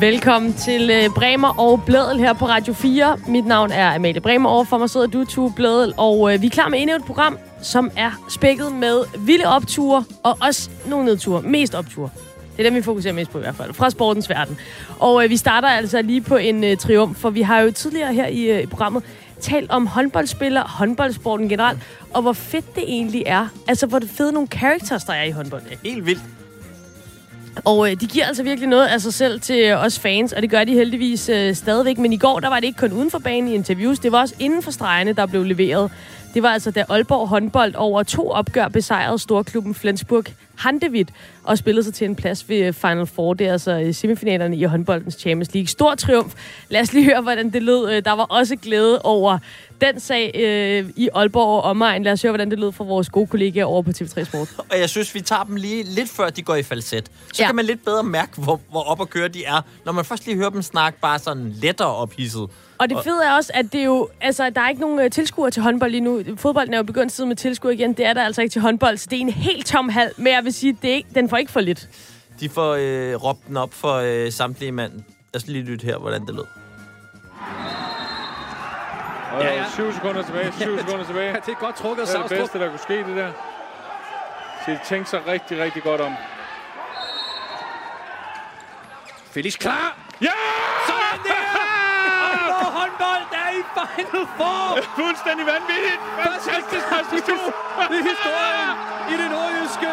Velkommen til øh, Bremer og Blædel her på Radio 4. Mit navn er Amalie Bremer, og for mig sidder du, Tue Blædel, og øh, vi er klar med endnu et program, som er spækket med vilde opture og også nogle nedture. Mest opture. Det er dem, vi fokuserer mest på i hvert fald, fra sportens verden. Og øh, vi starter altså lige på en øh, triumf, for vi har jo tidligere her i, øh, i programmet talt om håndboldspillere, håndboldsporten generelt, og hvor fedt det egentlig er. Altså, hvor det fede nogle characters, der er i håndbold. Helt vildt. Og øh, de giver altså virkelig noget af sig selv til øh, os fans, og det gør de heldigvis øh, stadigvæk. Men i går, der var det ikke kun uden for banen i interviews, det var også inden for stregene, der blev leveret. Det var altså, da Aalborg håndbold over to opgør besejrede storklubben Flensburg Handewitt og spillede sig til en plads ved øh, Final Four. Det er altså øh, semifinalerne i håndboldens Champions League. Stor triumf. Lad os lige høre, hvordan det lød. Øh, Der var også glæde over den sag øh, i Aalborg og omegn. Lad os høre, hvordan det lød fra vores gode kollegaer over på TV3 Sport. Og jeg synes, vi tager dem lige lidt før de går i falset. Så Ja. kan man lidt bedre mærke, hvor, hvor op at køre de er, når man først lige hører dem snakke bare sådan lettere ophidset. Og det fede er også, at det er jo, altså, der er ikke nogen uh, tilskuere til håndbold lige nu. Fodbolden er jo begyndt siden med tilskuere igen. Det er der altså ikke til håndbold, så det er en helt tom hal. Men jeg vil sige, det er ikke, den får ikke for lidt. De får øh, råbt den op for øh, samtlige mand. Lad os lige lytte her, hvordan det lød. Og ja, ja. 7 sekunder tilbage, 7 sekunder tilbage. Ja, det er godt trukket, Det er det bedste, der kunne ske, det der. Så de tænkte sig rigtig, rigtig godt om. Felix klar. Ja! Sådan der! Aalborg håndbold er i Final Four. Fuldstændig vanvittigt! Fantastisk præstation! I historien i det nordjyske,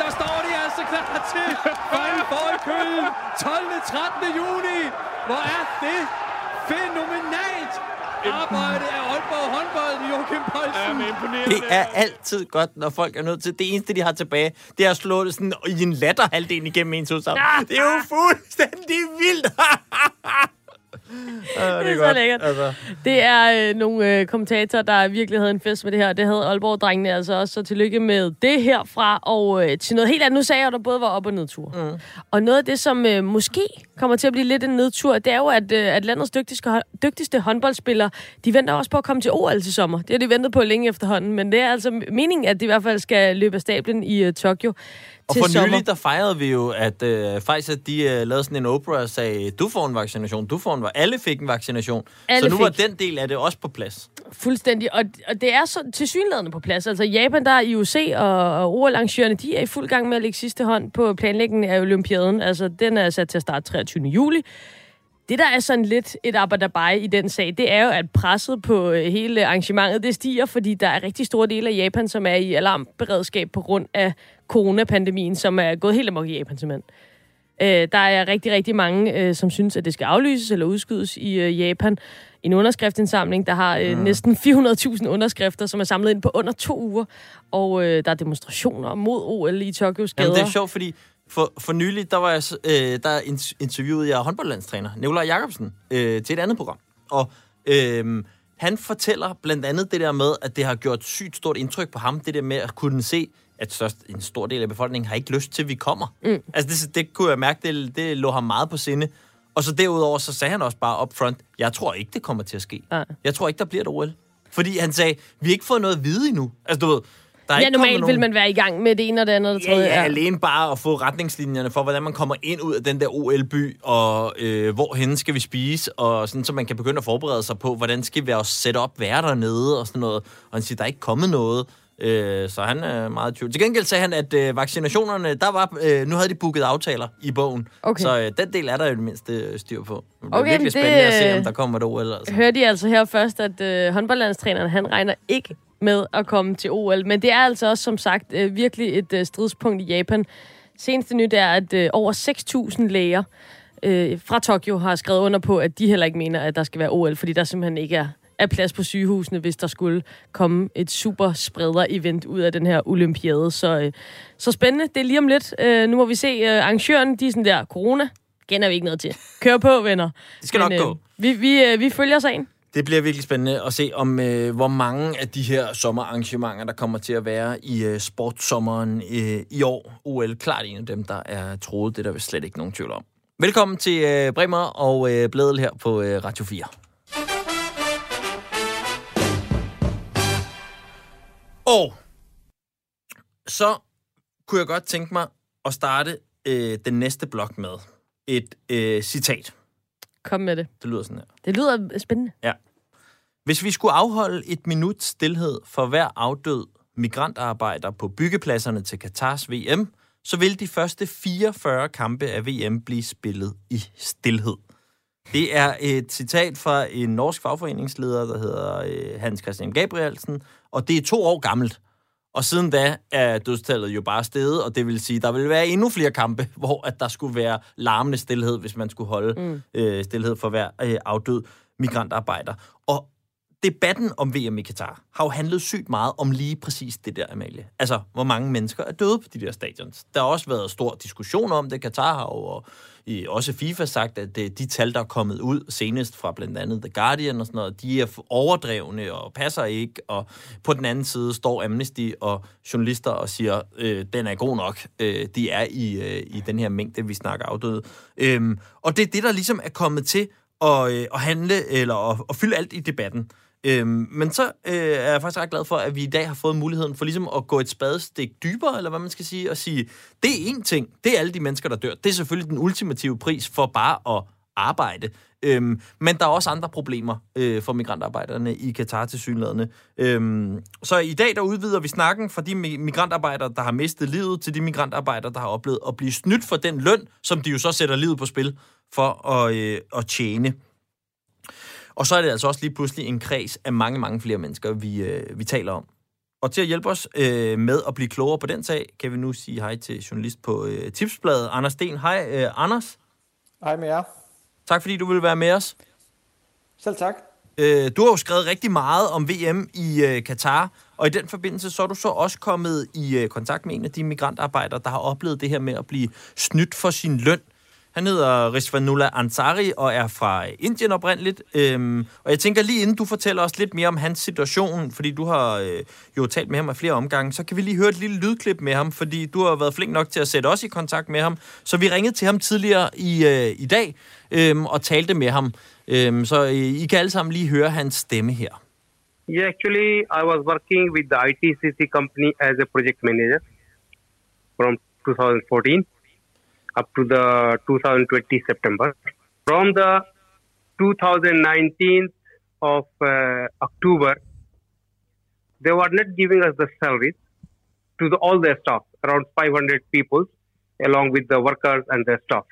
der står de altså klar til Final Four i Køln 12. 13. juni. Hvor er det fænomenalt arbejde af Aalborg håndbold, Joachim Poulsen. Ja. Det er altid godt, når folk er nødt til... Det eneste, de har tilbage, det er at slå det sådan i en latter halvdelen igennem en to sammen. Ah, Det er jo fuldstændig vildt! uh, det, er så lækkert. Altså. Det er øh, nogle øh, kommentatorer, der virkelig havde en fest med det her. Det havde Aalborg-drengene altså også. Så tillykke med det herfra. Og øh, til noget helt andet. Nu sagde jeg, at der både var op- og nedtur. Mm. Og noget af det, som øh, måske kommer til at blive lidt en nedtur, det er jo, at, øh, at landets dygtigste, dygtigste håndboldspillere, de venter også på at komme til OL til sommer. Det har de ventet på længe efterhånden. Men det er altså meningen, at de i hvert fald skal løbe af stablen i øh, Tokyo Og for sommer. nylig, der fejrede vi jo, at øh, Pfizer, de øh, lavede sådan en Oprah og sagde, du får en vaccination, du får en va-" Alle fik en vaccination. Alle så nu var fik. den del af det også på plads. Fuldstændig. Og, og det er så tilsyneladende på plads. Altså Japan, der er IOC og, og OL-arrangørerne, de er i fuld gang med at lægge sidste hånd på planlægningen af Olympiaden. Altså, den er sat til at starte 23. juli. Det, der er sådan lidt et abadabai i den sag, det er jo, at presset på øh, hele arrangementet, det stiger, fordi der er rigtig store dele af Japan, som er i alarmberedskab på grund af coronapandemien, som er gået helt amok i Japan simpelthen. Øh, der er rigtig, rigtig mange, øh, som synes, at det skal aflyses eller udskydes i øh, Japan. En underskriftsindsamling, der har øh, næsten 400.000 underskrifter, som er samlet ind på under to uger. Og øh, der er demonstrationer mod OL i Tokyos gader. Jamen, det er sjovt, fordi for, for nylig, der var jeg, øh, der in- interviewede jeg håndboldlandstræner, Nikolaj Jakobsen, øh, til et andet program. Og øh, han fortæller blandt andet det der med, at det har gjort sygt stort indtryk på ham, det der med at kunne se, at størst, en stor del af befolkningen har ikke lyst til, at vi kommer. Mm. Altså, det, det kunne jeg mærke, det, det lå ham meget på sinde. Og så derudover, så sagde han også bare up front, jeg tror ikke, det kommer til at ske. Nej. Jeg tror ikke, der bliver et OL. Fordi han sagde, vi har ikke fået noget at vide endnu. Altså, du ved, der er Ja, normalt nogen... vil man være i gang med det ene og det andet og det Ja, tredje. ja, alene bare at få retningslinjerne for, hvordan man kommer ind ud af den der OL-by, og øh, hvor hen skal vi spise, og sådan, så man kan begynde at forberede sig på, hvordan skal vi også sætte op være dernede, og sådan noget. Og han siger, der er ikke kommet noget. Øh, så han er meget tvivl. Til gengæld sagde han, at øh, vaccinationerne, der var, øh, nu havde de booket aftaler i bogen. Okay. Så øh, den del er der jo det mindste øh, styr på. Det bliver Okay, virkelig det, spændende at se, øh, om der kommer et OL. Altså. Hørte I altså her først, at øh, håndboldlandstræneren, han regner ikke med at komme til OL. Men det er altså også, som sagt, øh, virkelig et øh, stridspunkt i Japan. Seneste nyt er, at øh, over 6.000 læger øh, fra Tokyo har skrevet under på, at de heller ikke mener, at der skal være OL, fordi der simpelthen ikke er, er plads på sygehusene, hvis der skulle komme et super spreder-event ud af den her olympiade. Så, øh, så spændende. Det er lige om lidt. Øh, nu må vi se øh, arrangøren, de er sådan der, corona, kender vi ikke noget til. Kør på, venner. Det skal nok øh, gå. Vi, vi, øh, vi følger sagen. Det bliver virkelig spændende at se, om øh, hvor mange af de her sommerarrangementer, der kommer til at være i øh, sportssommeren øh, i år. OL klart en af dem, der er troet. Det er der vist slet ikke nogen tvivl om. Velkommen til øh, Bremer og øh, Blædel her på øh, Radio 4. Og så kunne jeg godt tænke mig at starte øh, den næste blok med. et øh, citat. Kom med det. Det lyder sådan her. Det lyder spændende. Hvis vi skulle afholde et minut stillhed for hver afdød migrantarbejder på byggepladserne til Katars VM, så vil de første 44 kampe af VM blive spillet i stillhed. Det er et citat fra en norsk fagforeningsleder, der hedder øh, Hans Christian Gabrielsen, og det er to år gammelt. Og siden da er dødstallet jo bare steget, og det vil sige, der vil være endnu flere kampe, hvor at der skulle være larmende stillhed, hvis man skulle holde mm. øh, stillhed for hver øh, afdød migrantarbejder. Debatten om VM i Katar har jo handlet sygt meget om lige præcis det der, Amalie. Altså, hvor mange mennesker er døde på de der stadions. Der har også været stor diskussion om det. Katar har jo, og i, også FIFA sagt, at de tal, der er kommet ud senest fra blandt andet The Guardian og sådan noget, de er overdrevne og passer ikke. Og på den anden side står Amnesty og journalister og siger, øh, den er god nok. Øh, de er i, øh, i den her mængde, vi snakker afdøde. Øhm, og det er det, der ligesom er kommet til at, øh, at handle eller at, at fylde alt i debatten. Øhm, men så øh, er jeg faktisk ret glad for, at vi i dag har fået muligheden for ligesom at gå et spadestik dybere, eller hvad man skal sige, og sige, det er én ting, det er alle de mennesker, der dør. Det er selvfølgelig den ultimative pris for bare at arbejde. Øhm, men der er også andre problemer øh, for migrantarbejderne i Katar til synlædende. Øhm, så i dag der udvider vi snakken fra de migrantarbejdere, der har mistet livet, til de migrantarbejdere, der har oplevet at blive snydt for den løn, som de jo så sætter livet på spil for at, øh, at tjene. Og så er det altså også lige pludselig en kreds af mange, mange flere mennesker, vi, øh, vi taler om. Og til at hjælpe os øh, med at blive klogere på den sag, kan vi nu sige hej til journalist på øh, Tipsbladet, Anders Sten. Hej, øh, Anders. Hej med jer. Tak fordi du vil være med os. Selv tak. Øh, du har jo skrevet rigtig meget om VM i øh, Katar, og i den forbindelse så er du så også kommet i øh, kontakt med en af de migrantarbejdere, der har oplevet det her med at blive snydt for sin løn. Han hedder Rishwanullah Ansari og er fra Indien oprindeligt. Øhm, og jeg tænker lige inden du fortæller os lidt mere om hans situation, fordi du har øh, jo talt med ham af flere omgange, så kan vi lige høre et lille lydklip med ham, fordi du har været flink nok til at sætte os i kontakt med ham. Så vi ringede til ham tidligere i, øh, i dag øhm, og talte med ham. Øhm, så øh, I kan alle sammen lige høre hans stemme her. Yeah, actually, I was working with the ITCC company as a project manager from 2014 up to the 2020 September. From the 2019 of uh, October, they were not giving us the salaries to the, all their staff, around 500 people, along with the workers and their staff.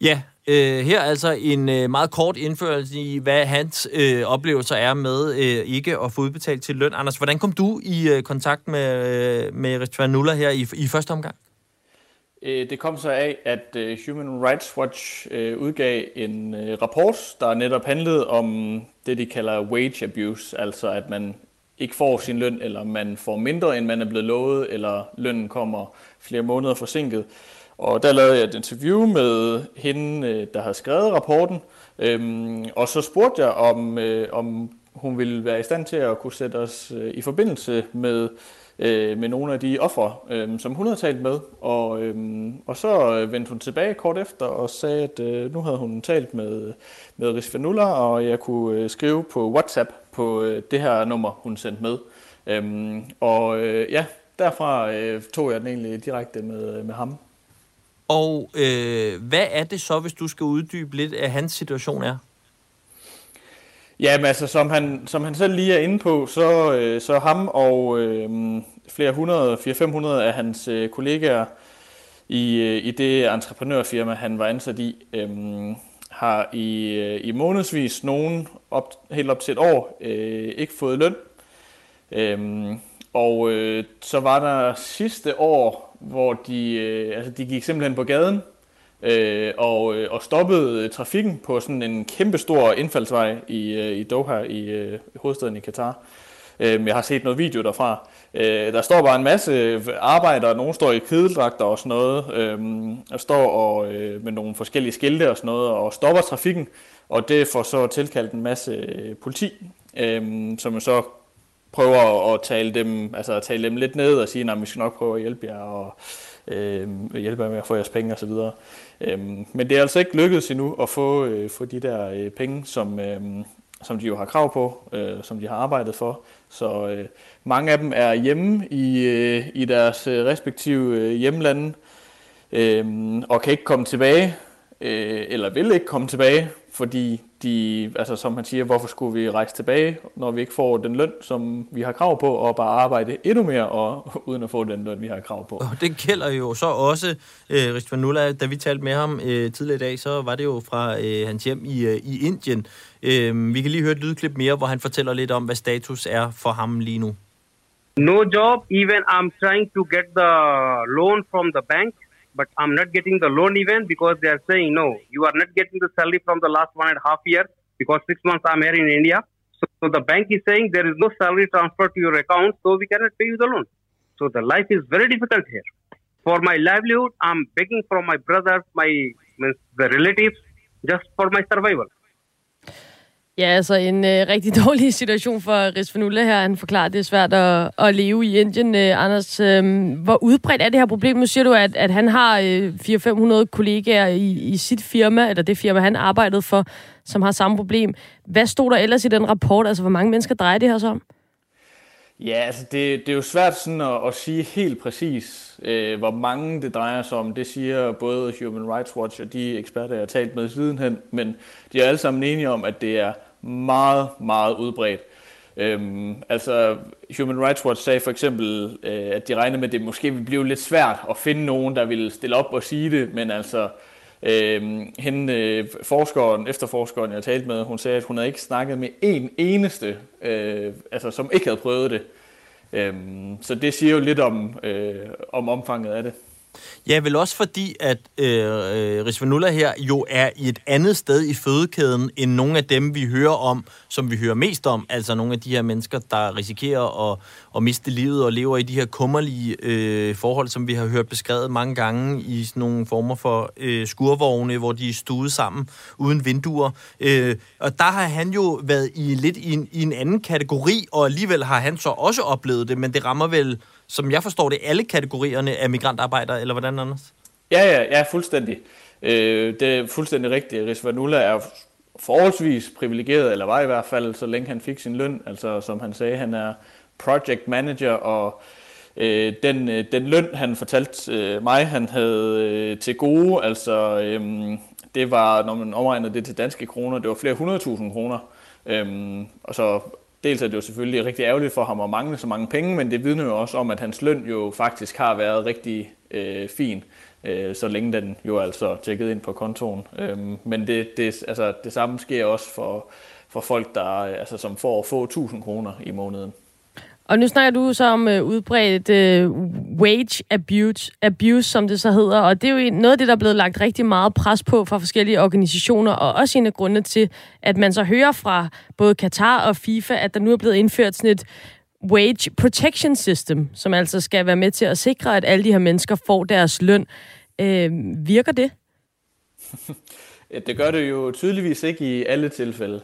Ja, øh, her er altså en øh, meget kort indførelse i, hvad hans øh, oplevelser er med øh, ikke at få udbetalt til løn. Anders, hvordan kom du i øh, kontakt med, øh, med Ritva her i, i første omgang? Øh, det kom så af, at øh, Human Rights Watch øh, udgav en rapport, der netop handlede om det, de kalder wage abuse, altså at man ikke får sin løn, eller man får mindre, end man er blevet lovet, eller lønnen kommer flere måneder forsinket. Og der lavede jeg et interview med hende, der har skrevet rapporten, øhm, og så spurgte jeg, om, om hun ville være i stand til at kunne sætte os i forbindelse med øh, med nogle af de ofre, øh, som hun havde talt med. Og, øh, og så øh, vendte hun tilbage kort efter og sagde, at øh, nu havde hun talt med, med Risfanullah, og jeg kunne øh, skrive på WhatsApp på øh, det her nummer, hun sendte med. Øh, og øh, ja, derfra øh, tog jeg den egentlig direkte med, øh, med ham. Og øh, hvad er det så, hvis du skal uddybe lidt af hans situation er? Ja, men altså, som han, som han selv lige er inde på, så, øh, så ham og øh, flere hundrede, 400-500 af hans øh, kollegaer i, øh, i det entreprenørfirma, han var ansat i, øh, har i, øh, i månedsvis, nogen op, helt op til et år, øh, ikke fået løn. Øh, og øh, så var der sidste år, hvor de, øh, altså, de gik simpelthen på gaden øh, og, øh, og stoppede trafikken på sådan en kæmpe stor indfaldsvej i, øh, i Doha, i i hovedstaden i Katar. Øh, jeg har set noget video derfra. Øh, der står bare en masse arbejdere, nogle står i kedeldragter og sådan noget, øh, og står og, øh, med nogle forskellige skilte og sådan noget, og stopper trafikken, og det får så tilkaldt en masse politi, øh, som så prøver at tale dem, altså at tale dem lidt ned og sige, at vi skal nok prøve at hjælpe jer, og øh, hjælpe jer med at få jeres penge osv. Øhm, men det er altså ikke lykkedes endnu at få, øh, få de der øh, penge, som, øh, som de jo har krav på, øh, som de har arbejdet for. Så øh, mange af dem er hjemme i, øh, i deres øh, respektive øh, hjemlande. øhm, og kan ikke komme tilbage, øh, eller vil ikke komme tilbage, fordi de, altså som han siger, hvorfor skulle vi rejse tilbage, når vi ikke får den løn, som vi har krav på, og bare arbejde endnu mere, og uden at få den løn, vi har krav på. Og det gælder jo så også øh, Ristvanulla. Da vi talte med ham øh, tidligere i dag, så var det jo fra øh, hans hjem i, øh, i Indien. Øh, vi kan lige høre et lydklip mere, hvor han fortæller lidt om, hvad status er for ham lige nu. No job, even I'm trying to get the loan from the bank, but I'm not getting the loan even because they are saying, no, you are not getting the salary from the last one and a half year because six months I'm here in India. So, so the bank is saying there is no salary transfer to your account, so we cannot pay you the loan. So the life is very difficult here. For my livelihood, I'm begging from my brothers, my the relatives, just for my survival. Ja, altså en øh, rigtig dårlig situation for Risvanulla her. Han forklarer, at det er svært at, at leve i Indien. Øh, Anders, øh, hvor udbredt er det her problem? Nu siger du, at, at han har øh, 400-500 kollegaer i, i sit firma, eller det firma, han arbejdede for, som har samme problem. Hvad stod der ellers i den rapport? Altså, hvor mange mennesker drejer det her så om? Ja, altså det, det er jo svært sådan at, at sige helt præcis, øh, hvor mange det drejer sig om. Det siger både Human Rights Watch og de eksperter, jeg har talt med sidenhen, men de er alle sammen enige om, at det er meget, meget udbredt. Øhm, altså, Human Rights Watch sagde for eksempel, øh, at de regner med, at det måske vil blive lidt svært at finde nogen, der vil stille op og sige det, men altså, øh, hende, øh, forskeren, efterforskeren, jeg talte med, hun sagde, at hun havde ikke snakket med en eneste, øh, altså, som ikke havde prøvet det. Øh, så det siger jo lidt om, øh, om omfanget af det. Ja, vel også fordi, at øh, øh Risvanulla her jo er i et andet sted i fødekæden, end nogle af dem, vi hører om, som vi hører mest om. Altså nogle af de her mennesker, der risikerer at, at miste livet og lever i de her kummerlige øh, forhold, som vi har hørt beskrevet mange gange i sådan nogle former for øh, skurvogne, hvor de er stuet sammen uden vinduer. Øh, og der har han jo været i lidt i en, i en anden kategori, og alligevel har han så også oplevet det, men det rammer vel som jeg forstår det, alle kategorierne af migrantarbejdere, eller hvordan, Anders? Ja, ja, ja, fuldstændig. Øh, det er fuldstændig rigtigt. Risvanulla er forholdsvis privilegeret, eller var i hvert fald, så længe han fik sin løn. Altså, som han sagde, han er project manager, og øh, den, øh, den løn, han fortalte øh, mig, han havde øh, til gode, altså, øh, det var, når man omregnede det til danske kroner, det var flere hundredtusind kroner. Øh, og så dels er det jo selvfølgelig rigtig ærgerligt for ham at mangle så mange penge, men det vidner jo også om, at hans løn jo faktisk har været rigtig øh, fin, øh, så længe den jo altså tjekket ind på kontoen. Øh, men det, det, altså, det samme sker også for, for folk, der, øh, altså, som får få 1000 kroner i måneden. Og nu snakker du så om øh, udbredt øh, wage abuse, abuse, som det så hedder, og det er jo noget af det, der er blevet lagt rigtig meget pres på fra forskellige organisationer, og også en af grundene til, at man så hører fra både Qatar og FIFA, at der nu er blevet indført sådan et wage protection system, som altså skal være med til at sikre, at alle de her mennesker får deres løn. Øh, virker det? det gør det jo tydeligvis ikke i alle tilfælde.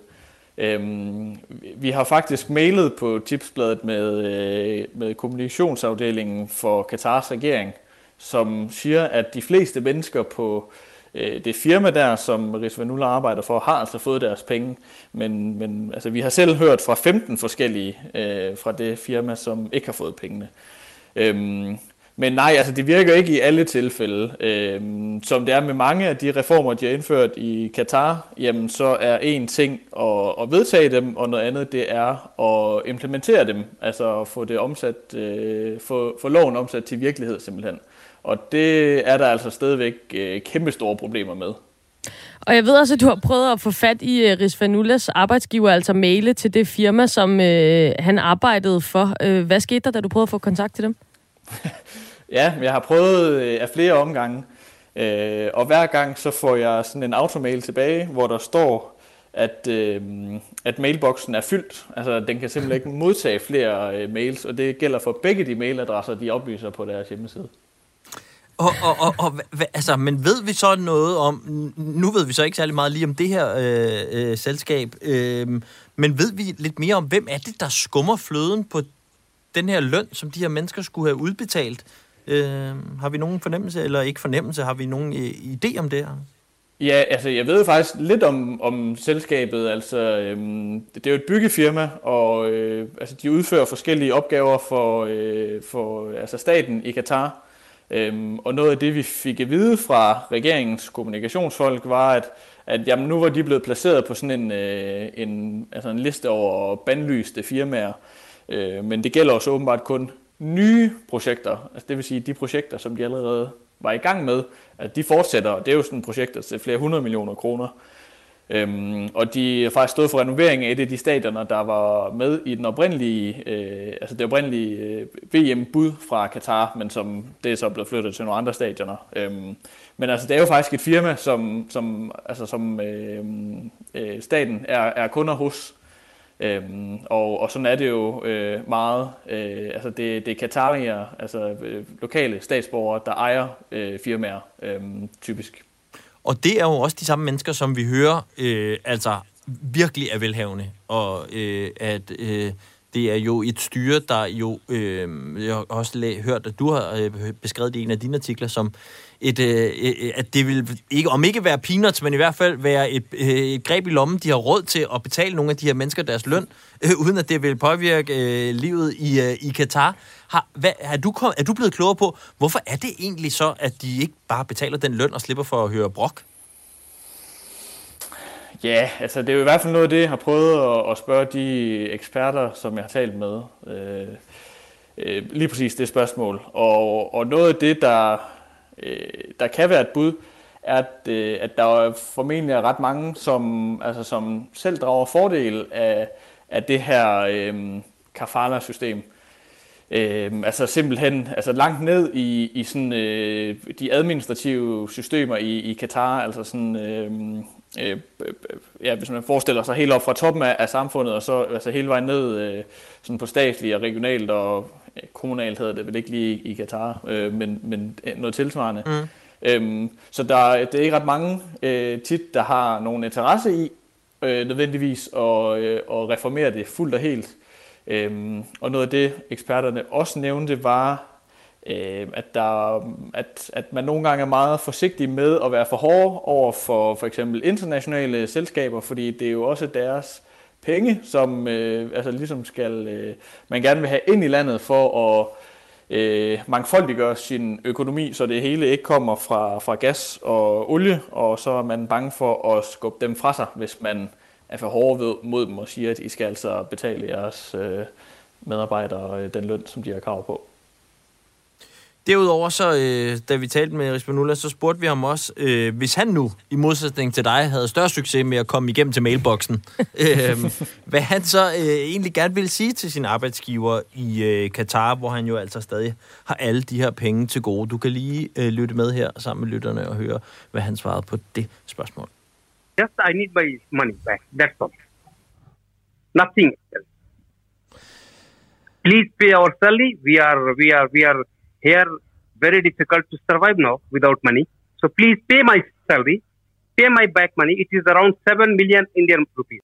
Øhm, vi har faktisk mailet på tipsbladet med, øh, med kommunikationsafdelingen for Katars regering, som siger, at de fleste mennesker på øh, det firma der, som Risvanulla arbejder for, har altså fået deres penge. Men, men altså, vi har selv hørt fra 15 forskellige øh, fra det firma, som ikke har fået pengene. Øhm, men nej, altså det virker ikke i alle tilfælde. Øhm, som det er med mange af de reformer, de har indført i Katar, jamen så er en ting at, at vedtage dem, og noget andet det er at implementere dem. Altså få det omsat, øh, få, få loven omsat til virkelighed simpelthen. Og det er der altså stadigvæk øh, kæmpe store problemer med. Og jeg ved også, at du har prøvet at få fat i uh, Risvanullas arbejdsgiver, altså maile til det firma, som øh, han arbejdede for. Øh, hvad skete der, da du prøvede at få kontakt til dem? Ja, jeg har prøvet øh, af flere omgange, øh, og hver gang så får jeg sådan en automail tilbage, hvor der står, at, øh, at mailboksen er fyldt. Altså, den kan simpelthen ikke modtage flere øh, mails, og det gælder for begge de mailadresser, de oplyser på deres hjemmeside. Og, og, og, og hva, altså, men ved vi så noget om, nu ved vi så ikke særlig meget lige om det her øh, øh, selskab, øh, men ved vi lidt mere om, hvem er det, der skummer fløden på den her løn, som de her mennesker skulle have udbetalt? Øh, har vi nogen fornemmelse, eller ikke fornemmelse, har vi nogen øh, idé om det her? Ja, altså jeg ved faktisk lidt om, om selskabet. Altså, øhm, det er jo et byggefirma, og øh, altså, de udfører forskellige opgaver for, øh, for altså staten i Katar. Øhm, og noget af det, vi fik at vide fra regeringens kommunikationsfolk, var, at, at jamen, nu var de blevet placeret på sådan en, øh, en, altså en liste over bandlyste firmaer. Øh, men det gælder også åbenbart kun nye projekter, altså det vil sige de projekter, som de allerede var i gang med, at de fortsætter, og det er jo sådan projekter til flere hundrede millioner kroner. Øhm, og de har faktisk stået for renovering af et af de stadioner, der var med i den oprindelige, øh, altså det oprindelige øh, VM-bud fra Katar, men som det er så blevet flyttet til nogle andre stadioner. Øhm, men altså det er jo faktisk et firma, som, som, altså, som øh, øh, staten er, er kunder hos. Øhm, og, og sådan er det jo øh, meget. Øh, altså det, det er katarier, altså øh, lokale statsborgere, der ejer øh, firmaer, øh, typisk. Og det er jo også de samme mennesker, som vi hører, øh, altså virkelig er velhavende, og øh, at øh, det er jo et styre, der jo, øh, jeg har også læ- hørt, at du har øh, beskrevet det i en af dine artikler, som et, øh, øh, øh, at det vil ikke, om ikke være peanuts, men i hvert fald være et, øh, et greb i lommen, de har råd til at betale nogle af de her mennesker deres løn, øh, uden at det vil påvirke øh, livet i, øh, i Katar. Har, hvad, er, du kom, er du blevet klogere på, hvorfor er det egentlig så, at de ikke bare betaler den løn og slipper for at høre brok? Ja, altså det er jo i hvert fald noget af det, jeg har prøvet at, at spørge de eksperter, som jeg har talt med. Øh, øh, lige præcis det spørgsmål. Og, og noget af det, der, øh, der kan være et bud, er, at, øh, at der formentlig er ret mange, som, altså, som selv drager fordel af, af det her øh, kafala-system. Øh, altså simpelthen altså langt ned i, i sådan, øh, de administrative systemer i, i Katar, altså sådan, øh, øh, ja, hvis man forestiller sig helt op fra toppen af, af samfundet, og så altså hele vejen ned øh, sådan på statsligt og regionalt og ja, kommunalt hedder det vel ikke lige i Katar, øh, men, men noget tilsvarende. Mm. Øhm, så der, det er ikke ret mange øh, tit, der har nogen interesse i øh, nødvendigvis at, øh, at reformere det fuldt og helt. Øhm, og noget af det, eksperterne også nævnte, var, øh, at, der, at, at man nogle gange er meget forsigtig med at være for hård over for for eksempel internationale selskaber, fordi det er jo også deres penge, som øh, altså ligesom skal, øh, man gerne vil have ind i landet for at øh, mangfoldiggøre sin økonomi, så det hele ikke kommer fra, fra gas og olie, og så er man bange for at skubbe dem fra sig, hvis man er for hård mod dem og siger, at I skal altså betale jeres øh, medarbejdere øh, den løn, som de har krav på. Derudover, så, øh, da vi talte med Rispanulla, så spurgte vi ham også, øh, hvis han nu, i modsætning til dig, havde større succes med at komme igennem til mailboksen, øh, hvad han så øh, egentlig gerne ville sige til sin arbejdsgiver i øh, Katar, hvor han jo altså stadig har alle de her penge til gode. Du kan lige øh, lytte med her sammen med lytterne og høre, hvad han svarede på det spørgsmål. Just I need my money back. That's all. Nothing else. Please pay our salary. We are we are we are here very difficult to survive now without money. So please pay my salary, pay my back money. It is around 7 million Indian rupees.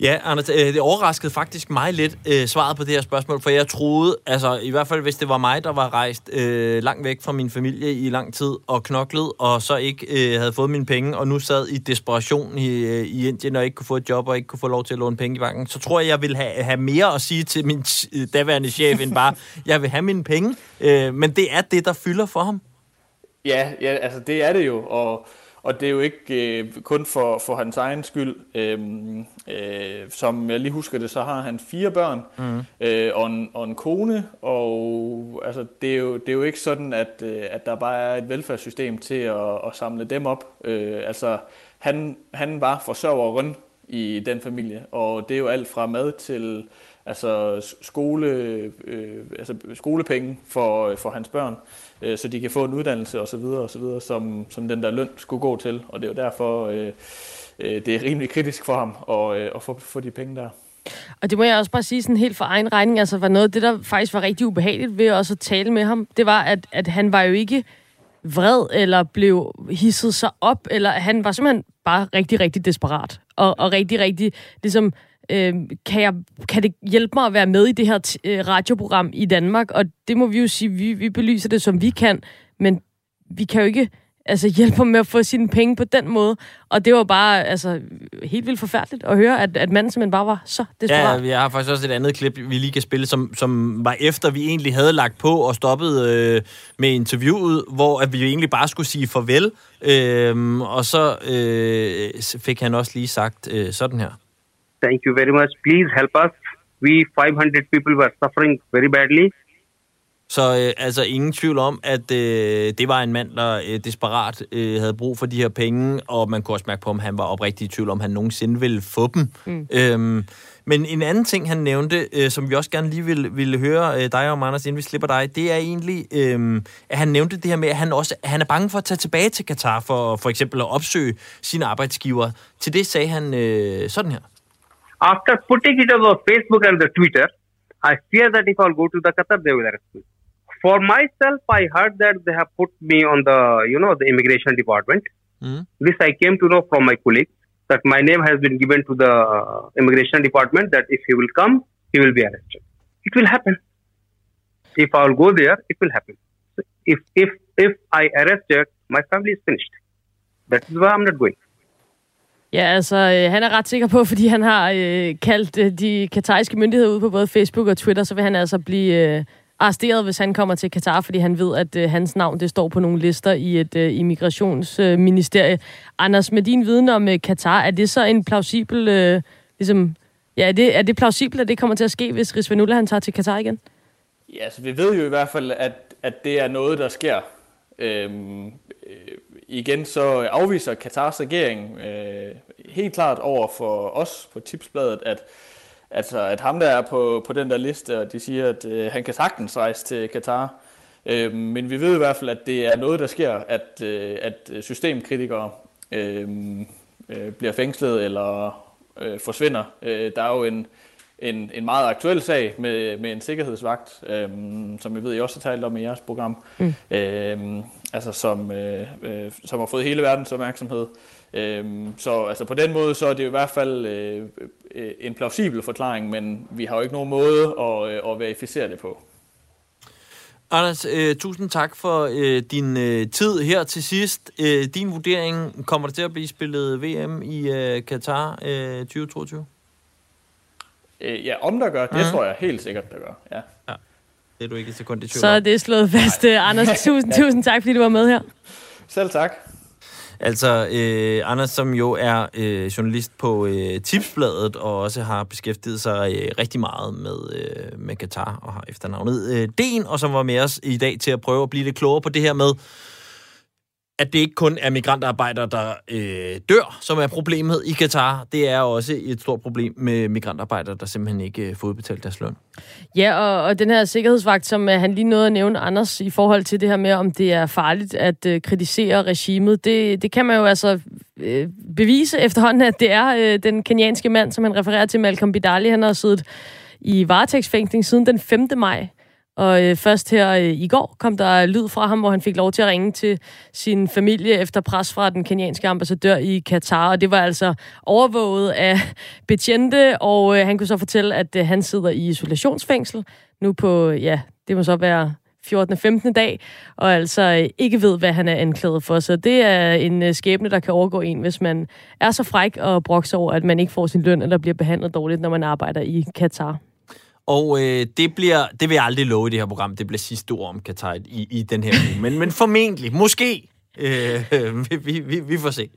Ja, Anders, øh, det overraskede faktisk mig lidt øh, svaret på det her spørgsmål, for jeg troede, altså i hvert fald hvis det var mig, der var rejst øh, langt væk fra min familie i lang tid og knoklet, og så ikke øh, havde fået mine penge, og nu sad i desperation i, øh, i Indien og ikke kunne få et job og ikke kunne få lov til at låne penge i banken, så tror jeg, jeg vil have, have mere at sige til min øh, daværende chef, end bare, jeg vil have mine penge. Øh, men det er det, der fylder for ham. Ja, ja, altså det er det jo, og og det er jo ikke øh, kun for, for hans egen skyld. Øhm, øh, som jeg lige husker det, så har han fire børn mm. øh, og, en, og en kone. Og altså, det, er jo, det er jo ikke sådan, at, øh, at der bare er et velfærdssystem til at, at samle dem op. Øh, altså, han, han var forsørgeren i den familie, og det er jo alt fra mad til altså skole, øh, altså skolepenge for, for hans børn, øh, så de kan få en uddannelse osv., osv. Som, som den der løn skulle gå til. Og det er jo derfor, øh, øh, det er rimelig kritisk for ham at, øh, at få, få de penge der. Og det må jeg også bare sige sådan helt for egen regning, altså var noget af det, der faktisk var rigtig ubehageligt ved også at tale med ham, det var, at, at han var jo ikke vred, eller blev hisset sig op, eller han var simpelthen bare rigtig, rigtig desperat. Og, og rigtig, rigtig ligesom øh, kan, jeg, kan det hjælpe mig at være med i det her øh, radioprogram i Danmark? Og det må vi jo sige, vi, vi belyser det, som vi kan, men vi kan jo ikke altså, hjælpe ham med at få sine penge på den måde. Og det var bare altså, helt vildt forfærdeligt at høre, at, at manden simpelthen bare var så desperat. Ja, vi har faktisk også et andet klip, vi lige kan spille, som, som var efter, vi egentlig havde lagt på og stoppet øh, med interviewet, hvor at vi egentlig bare skulle sige farvel. Øh, og så øh, fik han også lige sagt øh, sådan her. Thank you very much. Please help us. We 500 people were suffering very badly. Så øh, altså ingen tvivl om, at øh, det var en mand, der øh, desperat øh, havde brug for de her penge, og man kunne også mærke på, om han var oprigtig i tvivl om, han nogensinde ville få dem. Mm. Øhm, men en anden ting, han nævnte, øh, som vi også gerne lige ville, ville høre øh, dig om, Anders, inden vi slipper dig, det er egentlig, øh, at han nævnte det her med, at han også at han er bange for at tage tilbage til Katar for for eksempel at opsøge sine arbejdsgiver. Til det sagde han øh, sådan her. After putting it on the Facebook and the Twitter, I fear that if I'll go to the Qatar, they will arrest me. For myself, I heard that they have put me on the, you know, the immigration department. Mm. This I came to know from my colleague that my name has been given to the immigration department that if he will come, he will be arrested. It will happen. If I will go there, it will happen. If if if I arrested, my family is finished. That is why I'm not going. Ja, altså, øh, han er ret sikker på, fordi han har øh, kaldt øh, de katariske myndigheder ud på både Facebook og Twitter, så vil han altså blive øh, arresteret, hvis han kommer til Katar, fordi han ved, at øh, hans navn det står på nogle lister i et øh, immigrationsministerie. Øh, Anders, med din viden om øh, Katar, er det så en plausibel, øh, ligesom, ja, er det, er det plausibelt, at det kommer til at ske, hvis Rizvanullah han tager til Katar igen? Ja, så vi ved jo i hvert fald, at, at det er noget, der sker. Øhm, øh, igen så afviser Katars regering øh, helt klart over for os på tipsbladet, at, altså, at ham der er på, på den der liste, og de siger, at øh, han kan sagtens rejse til Katar. Øh, men vi ved i hvert fald, at det er noget, der sker, at, øh, at systemkritikere øh, øh, bliver fængslet eller øh, forsvinder. Øh, der er jo en, en, en meget aktuel sag med, med en sikkerhedsvagt, øh, som jeg ved, I også har talt om i jeres program, mm. øh, altså som, øh, øh, som har fået hele verdens opmærksomhed. Øh, så altså på den måde, så er det i hvert fald øh, øh, en plausibel forklaring, men vi har jo ikke nogen måde at, øh, at verificere det på. Anders, øh, tusind tak for øh, din øh, tid her til sidst. Øh, din vurdering, kommer der til at blive spillet VM i øh, Katar øh, 2022? Øh, ja, om der gør, det Mhm. tror jeg helt sikkert, der gør. Ja. Det er du ikke et sekund i tvivl Så er det slået fast. Øh, Anders, tusind, tusind tak, fordi du var med her. Selv tak. Altså, øh, Anders, som jo er øh, journalist på øh, Tipsbladet, og også har beskæftiget sig øh, rigtig meget med, øh, med Katar, og har efternavnet øh, Den, og som var med os i dag til at prøve at blive lidt klogere på det her med, at det ikke kun er migrantarbejdere, der øh, dør, som er problemet i Katar. Det er også et stort problem med migrantarbejdere, der simpelthen ikke øh, får udbetalt deres løn. Ja, og, og den her sikkerhedsvagt, som øh, han lige nåede at nævne, Anders, i forhold til det her med, om det er farligt at øh, kritisere regimet, det, det kan man jo altså øh, bevise efterhånden, at det er øh, den kenyanske mand, som han refererer til, Malcolm Bidali, han har siddet i varetægtsfængsling siden den 5. maj. Og øh, først her øh, i går kom der lyd fra ham, hvor han fik lov til at ringe til sin familie efter pres fra den kenyanske ambassadør i Katar. Og det var altså overvåget af betjente, og øh, han kunne så fortælle, at øh, han sidder i isolationsfængsel nu på, ja, det må så være 14. 15. dag, og altså øh, ikke ved, hvad han er anklaget for. Så det er en øh, skæbne, der kan overgå en, hvis man er så fræk og brokser over, at man ikke får sin løn, eller bliver behandlet dårligt, når man arbejder i Katar. Og øh, det, bliver, det vil jeg aldrig love i det her program. Det bliver sidste ord om Katar i, i den her uge. Men, men formentlig, måske. Øh, vi, vi, vi får se.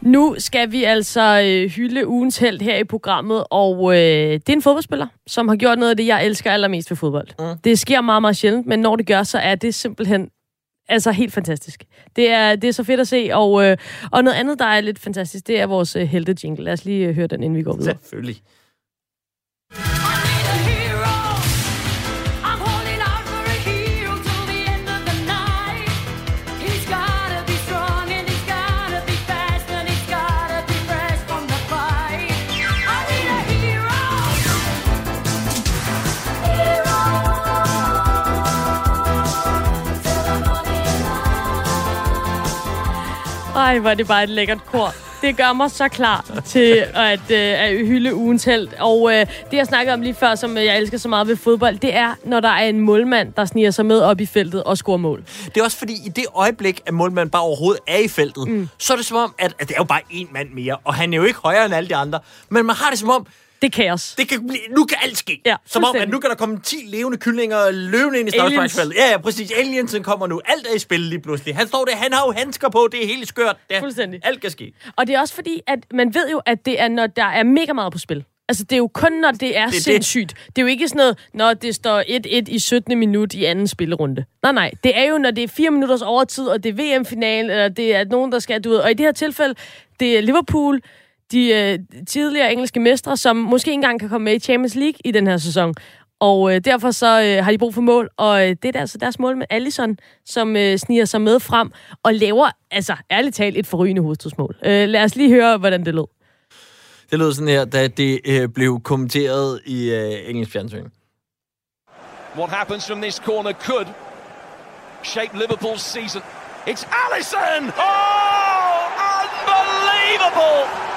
Nu skal vi altså øh, hylde ugens held her i programmet, og øh, det er en fodboldspiller, som har gjort noget af det, jeg elsker allermest ved fodbold. Mm. Det sker meget, meget sjældent, men når det gør, så er det simpelthen altså helt fantastisk. Det er, det er så fedt at se, og, øh, og noget andet, der er lidt fantastisk, det er vores øh, helte-jingle. Lad os lige øh, høre den, inden vi går videre. Selvfølgelig. Ej, hvor er det bare et lækkert kor. det gør mig så klar til at, øh, at hylde ugens held. Og øh, det, jeg snakkede om lige før, som jeg elsker så meget ved fodbold, det er, når der er en målmand, der sniger sig med op i feltet og scorer mål. Det er også fordi, i det øjeblik, at målmanden bare overhovedet er i feltet, mm. så er det som om, at, at det er jo bare en mand mere, og han er jo ikke højere end alle de andre. Men man har det som om, Det er kaos. det kan nu kan alt ske. Ja, som om, at nu kan der komme 10 levende kyllinger løvende ind i straffesparksfeltet. Ja, ja, præcis. Aliensen kommer nu. Alt er i spil lige pludselig. Han står der, han har jo handsker på, det er helt skørt. Ja, Fuldstændig. Alt kan ske. Og det er også fordi, at man ved jo, at det er, når der er mega meget på spil. Altså, det er jo kun, når det er det. sindssygt. Det. det er jo ikke sådan noget, når det står 1-1 i 17. minut i anden spillerunde. Nej, nej. Det er jo, når det er fire minutters overtid, og det er VM-finale, eller det er nogen, der skal, du ved. Og i det her tilfælde, det er Liverpool, de øh, tidligere engelske mestre, som måske ikke engang kan komme med i Champions League i den her sæson. Og øh, derfor så øh, har de brug for mål, og øh, det er altså deres mål med Allison, som øh, sniger sig med frem og laver, altså ærligt talt, et forrygende hovedstødsmål. Øh, lad os lige høre, hvordan det lød. Det lød sådan her, da det øh, blev kommenteret i øh, engelsk fjernsyn. What happens from this corner could shape Liverpool's season. It's Allison! Oh, unbelievable!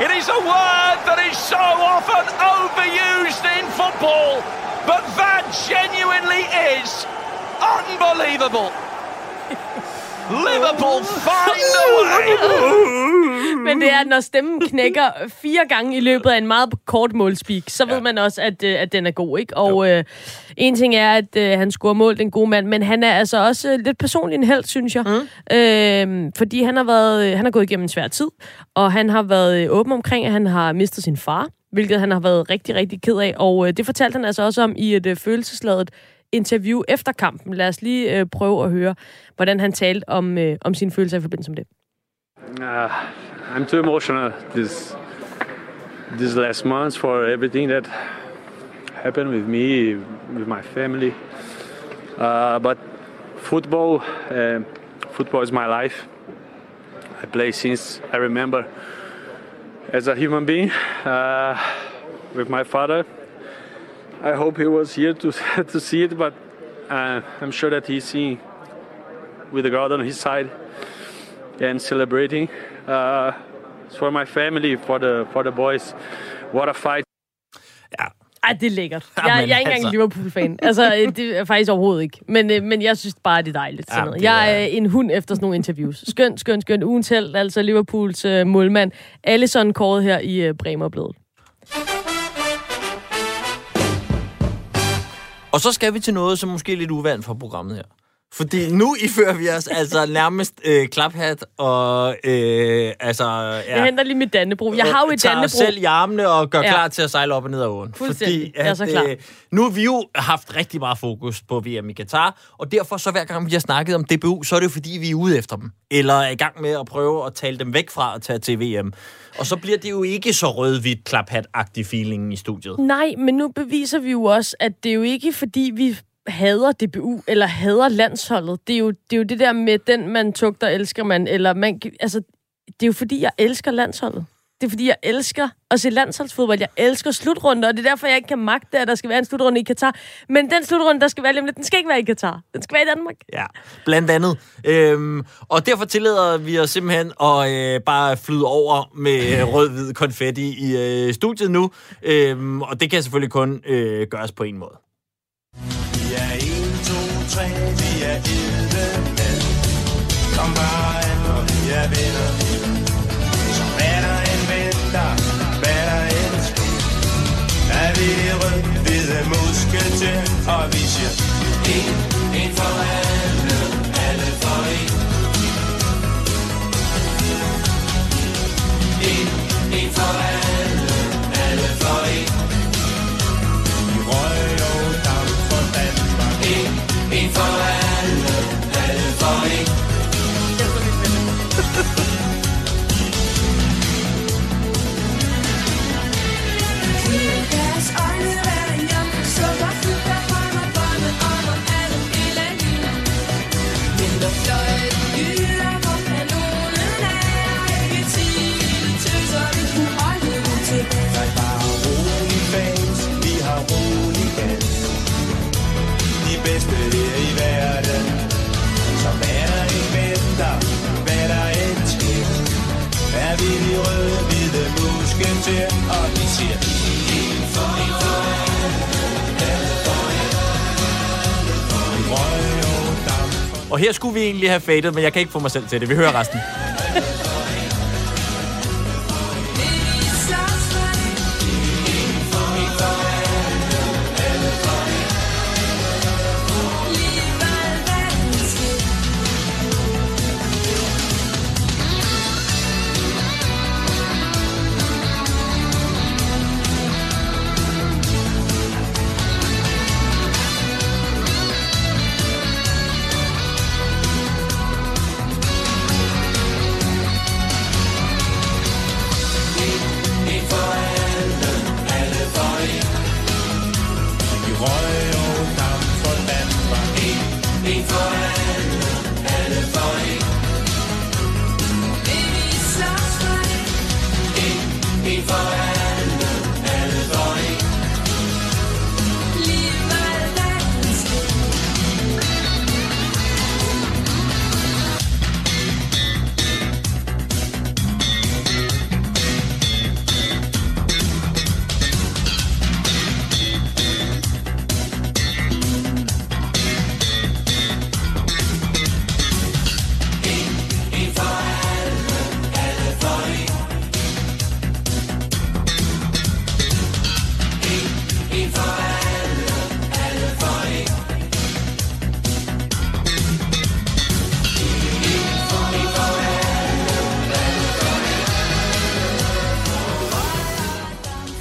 It is a word that is so often overused in football, but that genuinely is unbelievable. Liverpool find a way. Men det er, når stemmen knækker fire gange i løbet af en meget kort målspeak, så ved man også, at, øh, at den er god, ikke? Og øh, en ting er, at øh, han scorer mål, den gode mand, men han er altså også øh, lidt personlig en held, synes jeg. Mm. Øh, fordi han har, været, øh, han har gået igennem en svær tid, og han har været åben omkring, at han har mistet sin far, hvilket han har været rigtig, rigtig ked af. Og øh, det fortalte han altså også om i et øh, følelsesladet interview efter kampen. Lad os lige øh, prøve at høre, hvordan han talte om, øh, om sine følelser i forbindelse med det. Uh, I'm too emotional this this last month for everything that happened with me, with my family. Uh, but football, uh, football is my life. I play since I remember as a human being uh, with my father. I hope he was here to to see it, but uh, I'm sure that he's seeing with the God on his side and celebrating. Uh, it's for my family, for the for the boys. What a fight! Ja, Ej, det er lækkert. Jeg, Jamen, jeg er ikke engang altså. Liverpool-fan. Altså, øh, det er faktisk overhovedet ikke. Men, øh, men jeg synes bare, det er dejligt. Sådan Jamen, noget. Jeg er- en hund efter sådan nogle interviews. Skønt, skønt, skønt. Ugens held, altså Liverpools øh, målmand. Alle sådan kåret her i øh, Bremerbledet. Og så skal vi til noget, som måske er lidt uvandt for programmet her. Fordi nu ifører vi os altså nærmest øh, klaphat og øh, altså... Ja, Jeg henter lige mit Dannebro. Jeg har jo et tager Dannebro. selv i armene og gør Ja. klar til at sejle op og ned ad åen. Fuldstændig. Jeg er så klar. øh, nu har vi jo haft rigtig meget fokus på VM i Katar, og derfor så hver gang vi har snakket om DBU, så er det jo fordi, vi er ude efter dem. Eller er i gang med at prøve at tale dem væk fra at tage til VM. Og så bliver det jo ikke så rød-hvidt klaphat-agtig feeling i studiet. Nej, men nu beviser vi jo også, at det er jo ikke fordi, vi hader DBU eller hader landsholdet. Det er jo det, er jo det der med, den man tugter, elsker man. Eller man, altså, det er jo fordi, jeg elsker landsholdet. Det er fordi, jeg elsker at se landsholdsfodbold. Jeg elsker slutrunder, og det er derfor, jeg ikke kan magte, at der skal være en slutrunde i Katar. Men den slutrunde, der skal være lidt, den skal ikke være i Katar. Den skal være i Danmark. Ja, blandt andet. Øhm, og derfor tillader vi os simpelthen at øh, bare flyde over med øh, rød-hvid konfetti i øh, studiet nu. Øhm, og det kan selvfølgelig kun øh, gøres på en måde. Er 1, 2, 3, vi er med. Kom bare an, og vi er venner. Så hvad der end venter, hvad der end sker. Er vi rød-hvide musketer, og vi siger en, en for alle, alle for en. En, en for alle, Og her skulle vi egentlig have fadet, men jeg kan ikke få mig selv til det. Vi hører resten.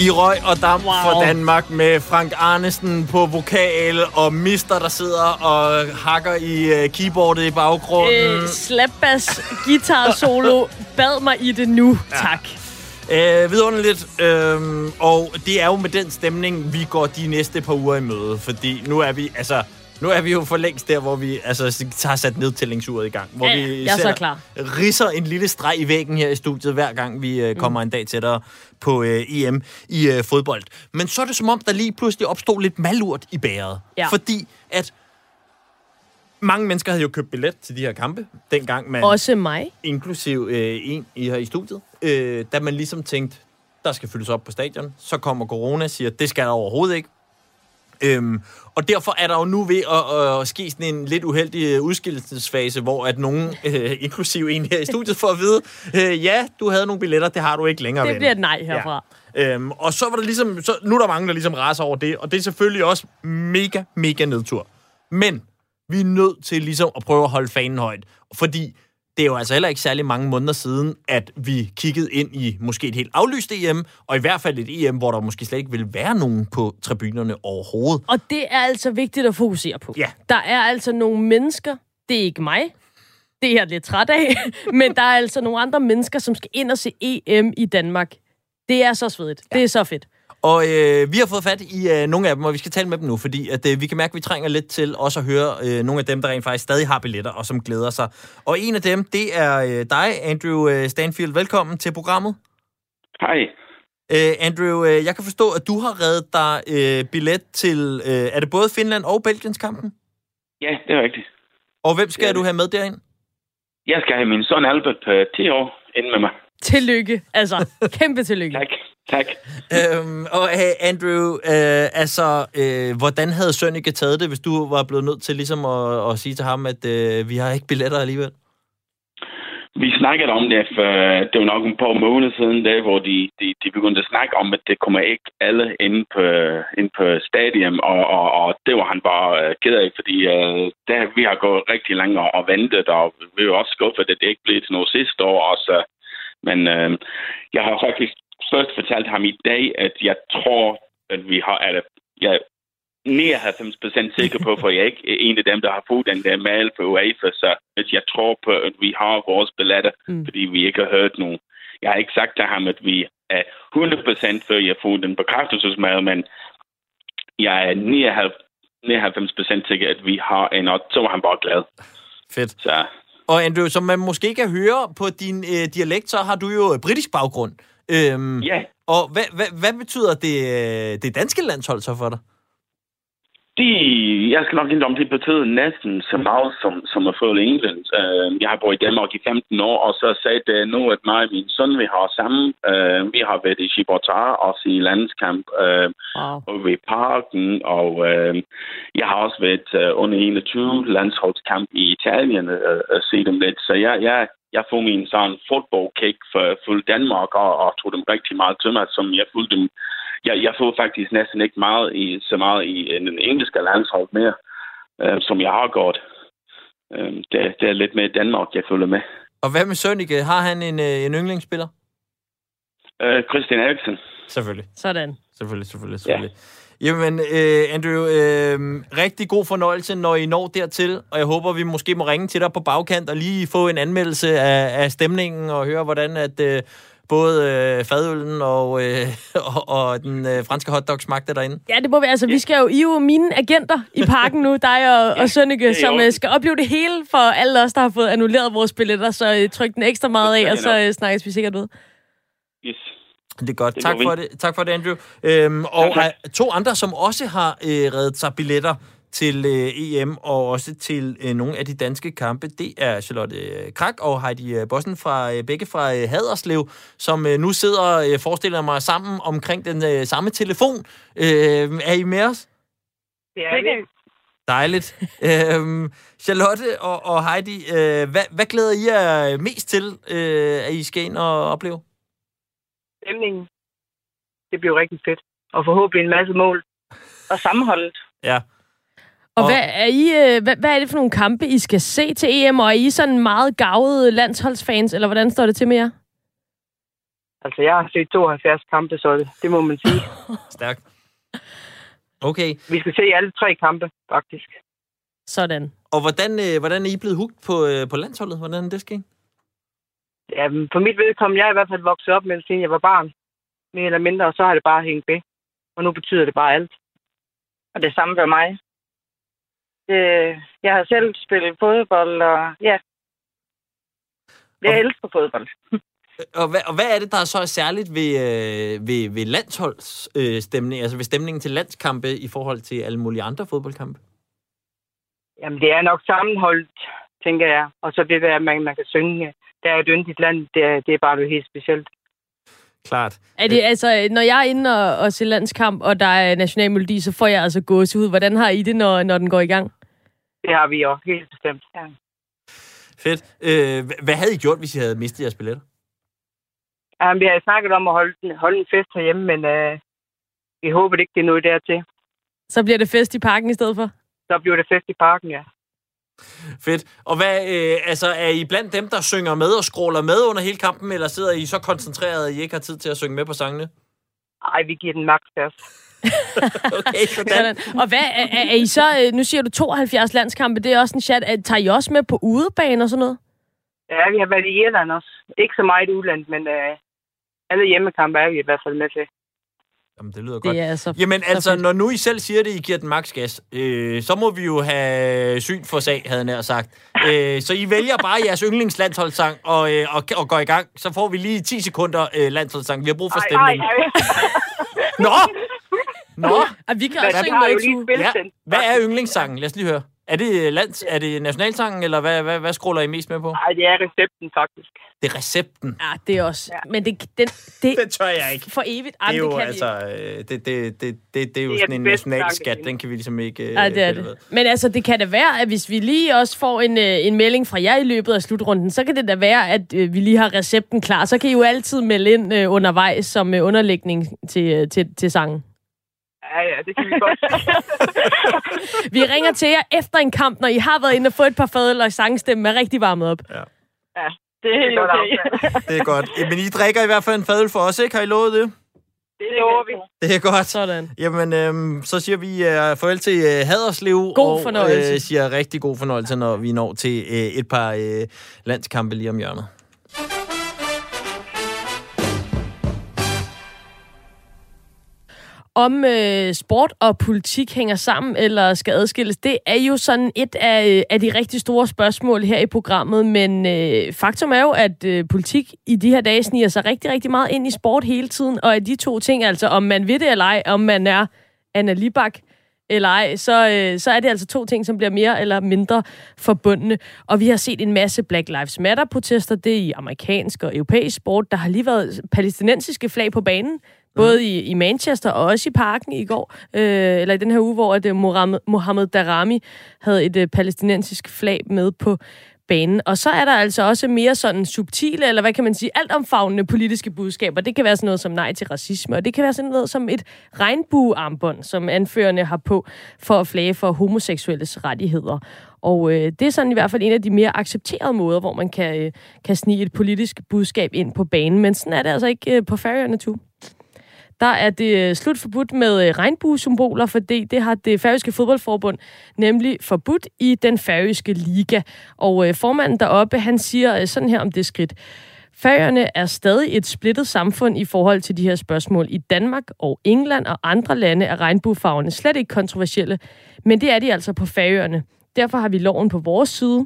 I røg og damp wow. for Danmark med Frank Arnesen på vokal og Mister, der sidder og hakker i uh, keyboardet i baggrunden. Øh, slapbass, guitar solo, bad mig i det nu, tak. Øh, vidunderligt. Øhm, og det er jo med den stemning, vi går de næste par uger i møde. Fordi nu er vi, altså... Nu er vi jo for længst der, hvor vi altså, tager sat nedtællingsuret i gang. Hvor Ja, vi jeg er så klar. ridser en lille streg i væggen her i studiet, hver gang vi øh, kommer mm. en dag tættere på øh, EM i øh, fodbold. Men så er det som om, der lige pludselig opstod lidt malurt i bæret. Ja. Fordi at mange mennesker havde jo købt billet til de her kampe, dengang man Også mig. inklusiv øh, en i her i studiet, øh, da man ligesom tænkte, der skal fyldes op på stadion. Så kommer corona og siger, det skal der overhovedet ikke. Øhm, og derfor er der jo nu ved at, at ske sådan en lidt uheldig øh, udskillelsesfase, hvor at nogen, øh, inklusiv en her i studiet, får at vide, øh, ja, du havde nogle billetter, det har du ikke længere. Det ven." bliver et nej herfra. Ja. Øhm, og så var der ligesom, så, nu er der mange, der ligesom raser over det, og det er selvfølgelig også mega, mega nedtur. Men vi er nødt til ligesom at prøve at holde fanen højt, fordi det er jo altså heller ikke særlig mange måneder siden, at vi kiggede ind i måske et helt aflyst EM, og i hvert fald et EM, hvor der måske slet ikke vil være nogen på tribunerne overhovedet. Og det er altså vigtigt at fokusere på. Ja. Der er altså nogle mennesker, det er ikke mig, det er jeg lidt træt af, men der er altså nogle andre mennesker, som skal ind og se EM i Danmark. Det er så svedigt. Ja. Det er så fedt. Og øh, vi har fået fat i øh, nogle af dem, og vi skal tale med dem nu, fordi at, øh, vi kan mærke, at vi trænger lidt til også at høre øh, nogle af dem, der rent faktisk stadig har billetter, og som glæder sig. Og en af dem, det er øh, dig, Andrew øh, Stanfield. Velkommen til programmet. Hej. Øh, Andrew, øh, jeg kan forstå, at du har reddet dig øh, billet til, øh, er det både Finland og Belgiens kampen? Ja, det er rigtigt. Og hvem skal Ja, du have med derind? Jeg skal have min søn Albert på 10 år ind med mig. Tillykke. Altså, kæmpe tillykke. Tak. Tak. Øhm, og øh, Andrew, øh, altså, øh, hvordan havde Sønneke taget det, hvis du var blevet nødt til ligesom at, at sige til ham, at øh, vi har ikke billetter alligevel? Vi snakkede om det, for det var nok en par måneder siden, der, hvor de, de, de begyndte at snakke om, at det kommer ikke alle ind på, ind på stadion, og, og, og det var han bare uh, ked af, fordi uh, der, vi har gået rigtig længe og, og ventet, og vi er jo også skuffet, at det ikke blev til noget sidste år også. Men uh, jeg har faktisk først fortalt ham i dag, at jeg tror, at vi har, at jeg er 99% sikker på, for jeg er ikke en af dem, der har fået den der mail på UEFA, så at jeg tror på, at vi har vores billetter, Mm. mm. fordi vi ikke har hørt nogen. Jeg har ikke sagt til ham, at vi er 100% før jeg får den bekræftelsesmail, men jeg er 99 99% sikker, at vi har en, og så var han bare glad. Fedt. Så Og Andrew, som man måske kan høre på din øh, dialekt, så har du jo britisk baggrund. Øhm, ja, Og hvad, hvad, hvad betyder det, øh, det danske landshold så for dig? De, jeg skal nok indrømme, de betyder næsten så meget som, som at følge England. Uh, jeg har boet i Danmark i 15 år, og så sagde det nu, at mig og min søn, vi har sammen. Uh, vi har været i Gibraltar, også i landskamp uh, Wow. over i parken, og uh, jeg har også været uh, under 21 landsholdskamp i Italien uh, og set dem lidt. Så jeg, jeg, jeg får min sådan fodboldkick for fuld Danmark, og, og tog dem rigtig meget til mig, som jeg fulgte dem jeg, jeg får faktisk næsten ikke meget i, så meget i øh, den engelske landshold mere, øh, som jeg har gjort. Øh, det, det er lidt med Danmark, jeg følger med. Og hvad med Sønneke? Har han en, øh, en yndlingsspiller? Øh, Christian Eriksen. Selvfølgelig. Sådan. Selvfølgelig, selvfølgelig, selvfølgelig. Ja. Jamen, øh, Andrew, øh, rigtig god fornøjelse, når I når dertil, og jeg håber, vi måske må ringe til dig på bagkant og lige få en anmeldelse af, af stemningen og høre, hvordan at øh, både øh, fadøllen og, øh, og, og den øh, franske hotdog smagte derinde. Ja, det må vi. Altså, vi skal jo, I er jo mine agenter i parken nu, dig og, og Sønneke, som uh, skal opleve det hele for alle os, der har fået annulleret vores billetter. Så uh, tryk den ekstra meget af, og så uh, snakkes vi sikkert ud. Yes. Det er godt. Det tak, for det, tak for det, Andrew. Øhm, og tak. øh, to andre, som også har øh, reddet sig billetter til øh, EM og også til øh, nogle af de danske kampe, det er Charlotte øh, Krak og Heidi øh, Bossen fra øh, begge fra øh, Haderslev, som øh, nu sidder, øh, forestiller mig, sammen omkring den øh, samme telefon. Øh, er I med os? Det er det. Dejligt. øhm, Charlotte og, og Heidi, øh, hvad, hvad glæder I jer mest til, øh, at I skal ind og opleve? Stemningen. Det bliver rigtig fedt. Og forhåbentlig en masse mål. Og sammenholdet. Ja. Og, Og- hvad, er I, øh, hvad, hvad er det for nogle kampe, I skal se til EM? Og er I sådan meget gavede landsholdsfans, eller hvordan står det til med jer? Altså, jeg har set 72 kampe, så det, det må man sige. Stærkt. Okay. Vi skal se alle tre kampe, faktisk. Sådan. Og hvordan, øh, hvordan er I blevet hugt på, øh, på landsholdet? Hvordan er det sket? Ja, for mit vedkommende, jeg er i hvert fald vokset op med, siden jeg var barn. Mere eller mindre, og så har det bare hængt ved. Og nu betyder det bare alt. Og det samme for mig. Det, jeg har selv spillet fodbold, og ja. Jeg Og- elsker fodbold. Og hvad, og hvad er det, der er så særligt ved, øh, ved, ved landsholdsstemning, øh, stemning, altså ved stemningen til landskampe i forhold til alle mulige andre fodboldkampe? Jamen, det er nok sammenholdt, tænker jeg. Og så det der, at man, man kan synge. Der er et yndigt land, det er, det er bare noget helt specielt. Klart. Er det, altså, når jeg er inde og, og ser landskamp, og der er nationalmelodi, så får jeg altså gåsehud. Hvordan har I det, når, når den går i gang? Det har vi også helt bestemt. Ja. Fedt. Øh, hvad- havde I gjort, hvis I havde mistet jeres billetter? Jamen, vi har snakket om at holde, den- holde en fest herhjemme, men øh, vi håber ikke, det er noget dertil. Så bliver det fest i parken i stedet for? Så bliver det fest i parken, ja. Fedt. Og hvad, øh, altså, er I blandt dem, der synger med og scroller med under hele kampen, eller sidder I så koncentreret, at I ikke har tid til at synge med på sangene? Ej, vi giver den max gas. Okay, sådan. Og hvad er, er, er I så... øh, Nu siger du 72 landskampe, det er også en chat. Er, tager I også med på udebane og sådan noget? Ja, vi har været i Irland også. Ikke så meget udland, men øh, alle hjemmekampe er vi i hvert fald med til. Jamen, det lyder godt. Det er så, Jamen så altså, fedt. når nu I selv siger det, I giver den max gas, øh, så må vi jo have syn for sag, havde jeg nær sagt. Øh, så I vælger bare jeres yndlingslandsholdssang og, øh, og, og går i gang. Så får vi lige 10 sekunder øh, landsholdssang. Vi har brug for Ej, stemning. ej, ej. Nå! Nå! Og vi kan også synge. Hvad er yndlingssangen? Lad os lige høre. Er det, lands, er det nationalsangen, eller hvad, hvad, hvad scroller I mest med på? Ej, det er recepten, faktisk. Det er recepten. Ja, det er også... Ja. Men det, den, det, Det tør jeg ikke. for evigt. Det Ej, er jo, det kan altså, øh, det, det, det, det, det er jo Det er sådan en den bedste national sang, skat. jeg Den kan vi ligesom ikke... øh, Nej, det er ved. det. Men altså, det kan da være, at hvis vi lige også får en, øh, en melding fra jer i løbet af slutrunden, så kan det da være, at øh, vi lige har recepten klar. Så kan I jo altid melde ind øh, undervejs som øh, underlægning til, øh, til, til sangen. Ja, ja, det kan vi godt. Vi ringer til jer efter en kamp, når I har været inde og fået et par fadøl, og sangstemmen er rigtig varmet op. det er helt godt okay. Det er godt. Men I drikker i hvert fald en fadøl for os, ikke? Har I lovet det? Det lover vi. Det er godt. Sådan. Jamen, øhm, så siger vi uh, farvel til uh, Haderslev. God og, fornøjelse. øh, siger rigtig god fornøjelse, når vi når til uh, et par uh, landskampe lige om hjørnet. Om øh, sport og politik hænger sammen eller skal adskilles, det er jo sådan et af, øh, af de rigtig store spørgsmål her i programmet. Men øh, faktum er jo, at øh, politik i de her dage sniger sig rigtig, rigtig meget ind i sport hele tiden. Og at de to ting, altså om man ved det eller ej, om man er Anna Libak eller ej, så, øh, så er det altså to ting, som bliver mere eller mindre forbundne. Og vi har set en masse Black Lives Matter-protester. Det er i amerikansk og europæisk sport. Der har lige været palæstinensiske flag på banen. Både i, i Manchester og også i parken i går, øh, eller i den her uge, hvor at, øh, uh, Mohammed, Darami havde et uh, palæstinensisk flag med på banen. Og så er der altså også mere sådan subtile, eller hvad kan man sige, altomfavnende politiske budskaber. Det kan være sådan noget som nej til racisme, og det kan være sådan noget som et regnbuearmbånd, som anførende har på for at flage for homoseksuelles rettigheder. Og øh, det er sådan i hvert fald en af de mere accepterede måder, hvor man kan, øh, kan snige et politisk budskab ind på banen. Men sådan er det altså ikke øh, på Færøerne, tu der er det øh, slut forbudt med øh, regnbuesymboler, fordi det har det færøske fodboldforbund nemlig forbudt i den færøske liga. Og øh, formanden deroppe, han siger sådan her om det skridt. Færøerne er stadig et splittet samfund i forhold til de her spørgsmål. I Danmark og England og andre lande er regnbuefarverne slet ikke kontroversielle, men det er de altså på Færøerne. Derfor har vi loven på vores side.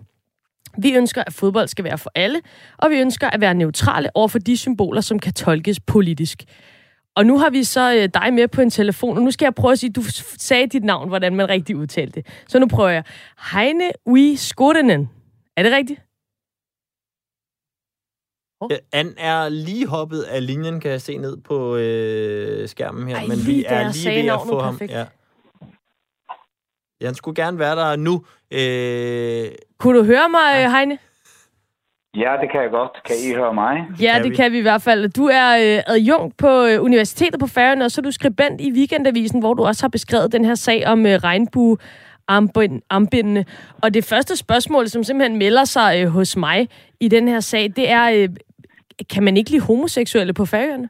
Vi ønsker, at fodbold skal være for alle, og vi ønsker at være neutrale over for de symboler, som kan tolkes politisk. Og nu har vi så øh, dig med på en telefon, og nu skal jeg prøve at sige, du sagde dit navn, hvordan man rigtig udtalte det. Så nu prøver jeg. Heine Ui Skotenen. Er det rigtigt? Oh. Anne er lige hoppet af linjen, kan jeg se ned på øh, skærmen her. Ej, men vi er der lige ved at få ham. perfekt. Ja. Ja, han skulle gerne være der nu. Øh, Kunne du høre mig, øh, Heine? Ja, det kan jeg godt. Kan I høre mig? Ja, det kan vi i hvert fald. Du er øh, adjunkt på øh, Universitetet på Færøerne, og så er du skribent i Weekendavisen, hvor du også har beskrevet den her sag om øh, regnbue armbindene. Og det første spørgsmål, som simpelthen melder sig øh, hos mig i den her sag, det er, øh, kan man ikke lide homoseksuelle på Færøerne?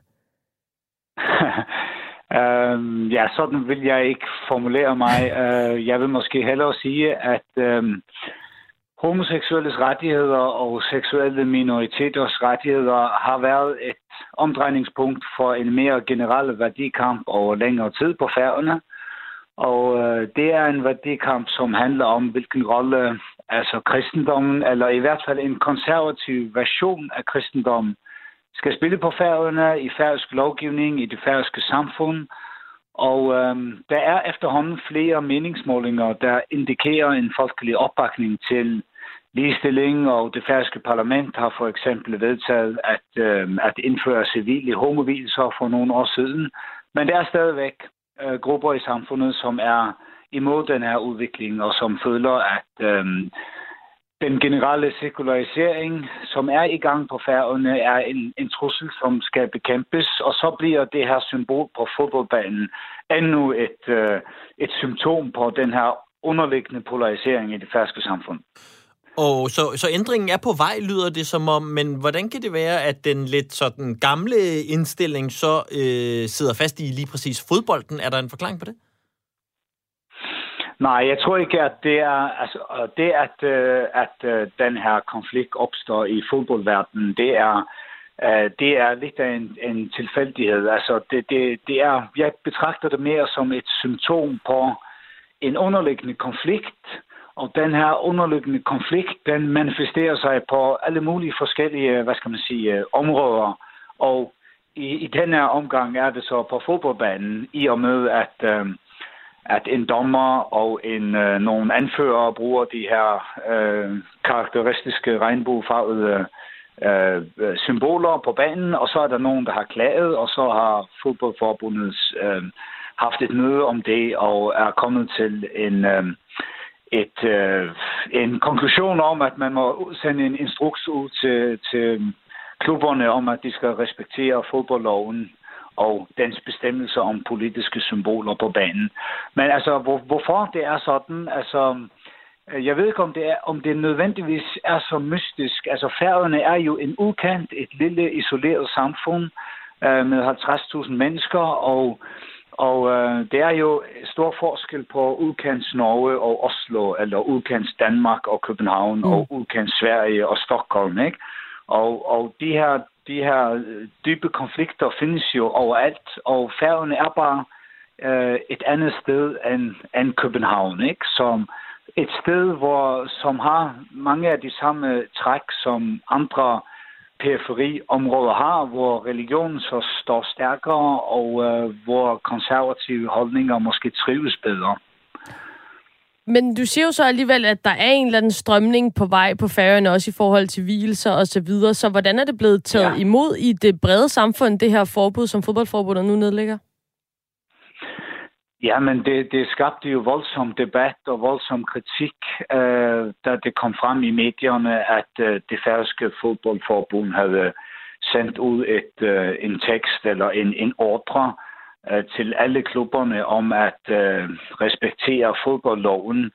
øhm, ja, sådan vil jeg ikke formulere mig. Øh, jeg vil måske hellere sige, at øhm, homoseksuelles rettigheder og seksuelle minoriteters rettigheder har været et omdrejningspunkt for en mere generel værdikamp over længere tid på færgerne. Og øh, det er en værdikamp, som handler om, hvilken rolle altså kristendommen, eller i hvert fald en konservativ version af kristendommen, skal spille på færgerne i færøsk lovgivning, i det færøske samfund. Og øhm, der er efterhånden flere meningsmålinger, der indikerer en folkelig opbakning til ligestilling, og det færske parlament har for eksempel vedtaget at, øh, at indføre civile homovilser for nogle år siden. Men der er stadigvæk øh, grupper i samfundet, som er imod den her udvikling, og som føler, at øh, den generelle sekularisering, som er i gang på færgerne, er en, en trussel, som skal bekæmpes, og så bliver det her symbol på fodboldbanen endnu et, øh, et symptom på den her underliggende polarisering i det færske samfund. Og så, så ændringen er på vej, lyder det som om, men hvordan kan det være, at den lidt sådan gamle indstilling så øh, sidder fast i lige præcis fodbolden? Er der en forklaring på det? Nej, jeg tror ikke, at det er, altså, det at, øh, at øh, den her konflikt opstår i fodboldverdenen, det er, øh, det er lidt af en, en tilfældighed. Altså, det, det, det er, jeg betragter det mere som et symptom på en underliggende konflikt, og den her underliggende konflikt, den manifesterer sig på alle mulige forskellige, hvad skal man sige, øh, områder. Og i, i den her omgang er det så på fodboldbanen, i og med at, øh, at en dommer og en øh, nogle anfører bruger de her øh, karakteristiske regnbuefarvede øh, øh, symboler på banen, og så er der nogen, der har klaget, og så har fodboldforbundet øh, haft et møde om det, og er kommet til en... Øh, et, øh, en konklusion om, at man må sende en instruks ud til, til klubberne om, at de skal respektere fodboldloven og dens bestemmelser om politiske symboler på banen. Men altså, hvor, hvorfor det er sådan, altså, øh, jeg ved ikke, om det, er, om det nødvendigvis er så mystisk. Altså, færgerne er jo en ukendt, et lille isoleret samfund øh, med 50.000 mennesker, og og øh, det er jo stor forskel på udkants Norge og Oslo, eller udkants Danmark og København, mm. og udkants Sverige og Stockholm, ikke? Og, og de her, de her dybe konflikter findes jo overalt, og færgen er bare øh, et andet sted end, end København, ikke? Som et sted, hvor, som har mange af de samme træk som andre periferiområder har, hvor religionen så står stærkere, og øh, hvor konservative holdninger måske trives bedre. Men du siger jo så alligevel, at der er en eller anden strømning på vej på færøerne, også i forhold til hvilelser og så videre. Så hvordan er det blevet taget ja. imod i det brede samfund, det her forbud, som fodboldforbundet nu nedlægger? Ja, men det, det skabte jo voldsom debat og voldsom kritik, øh, da det kom frem i medierne, at øh, det færøske fodboldforbund havde sendt ud et, øh, en tekst eller en, en ordre øh, til alle klubberne om at øh, respektere fodboldloven.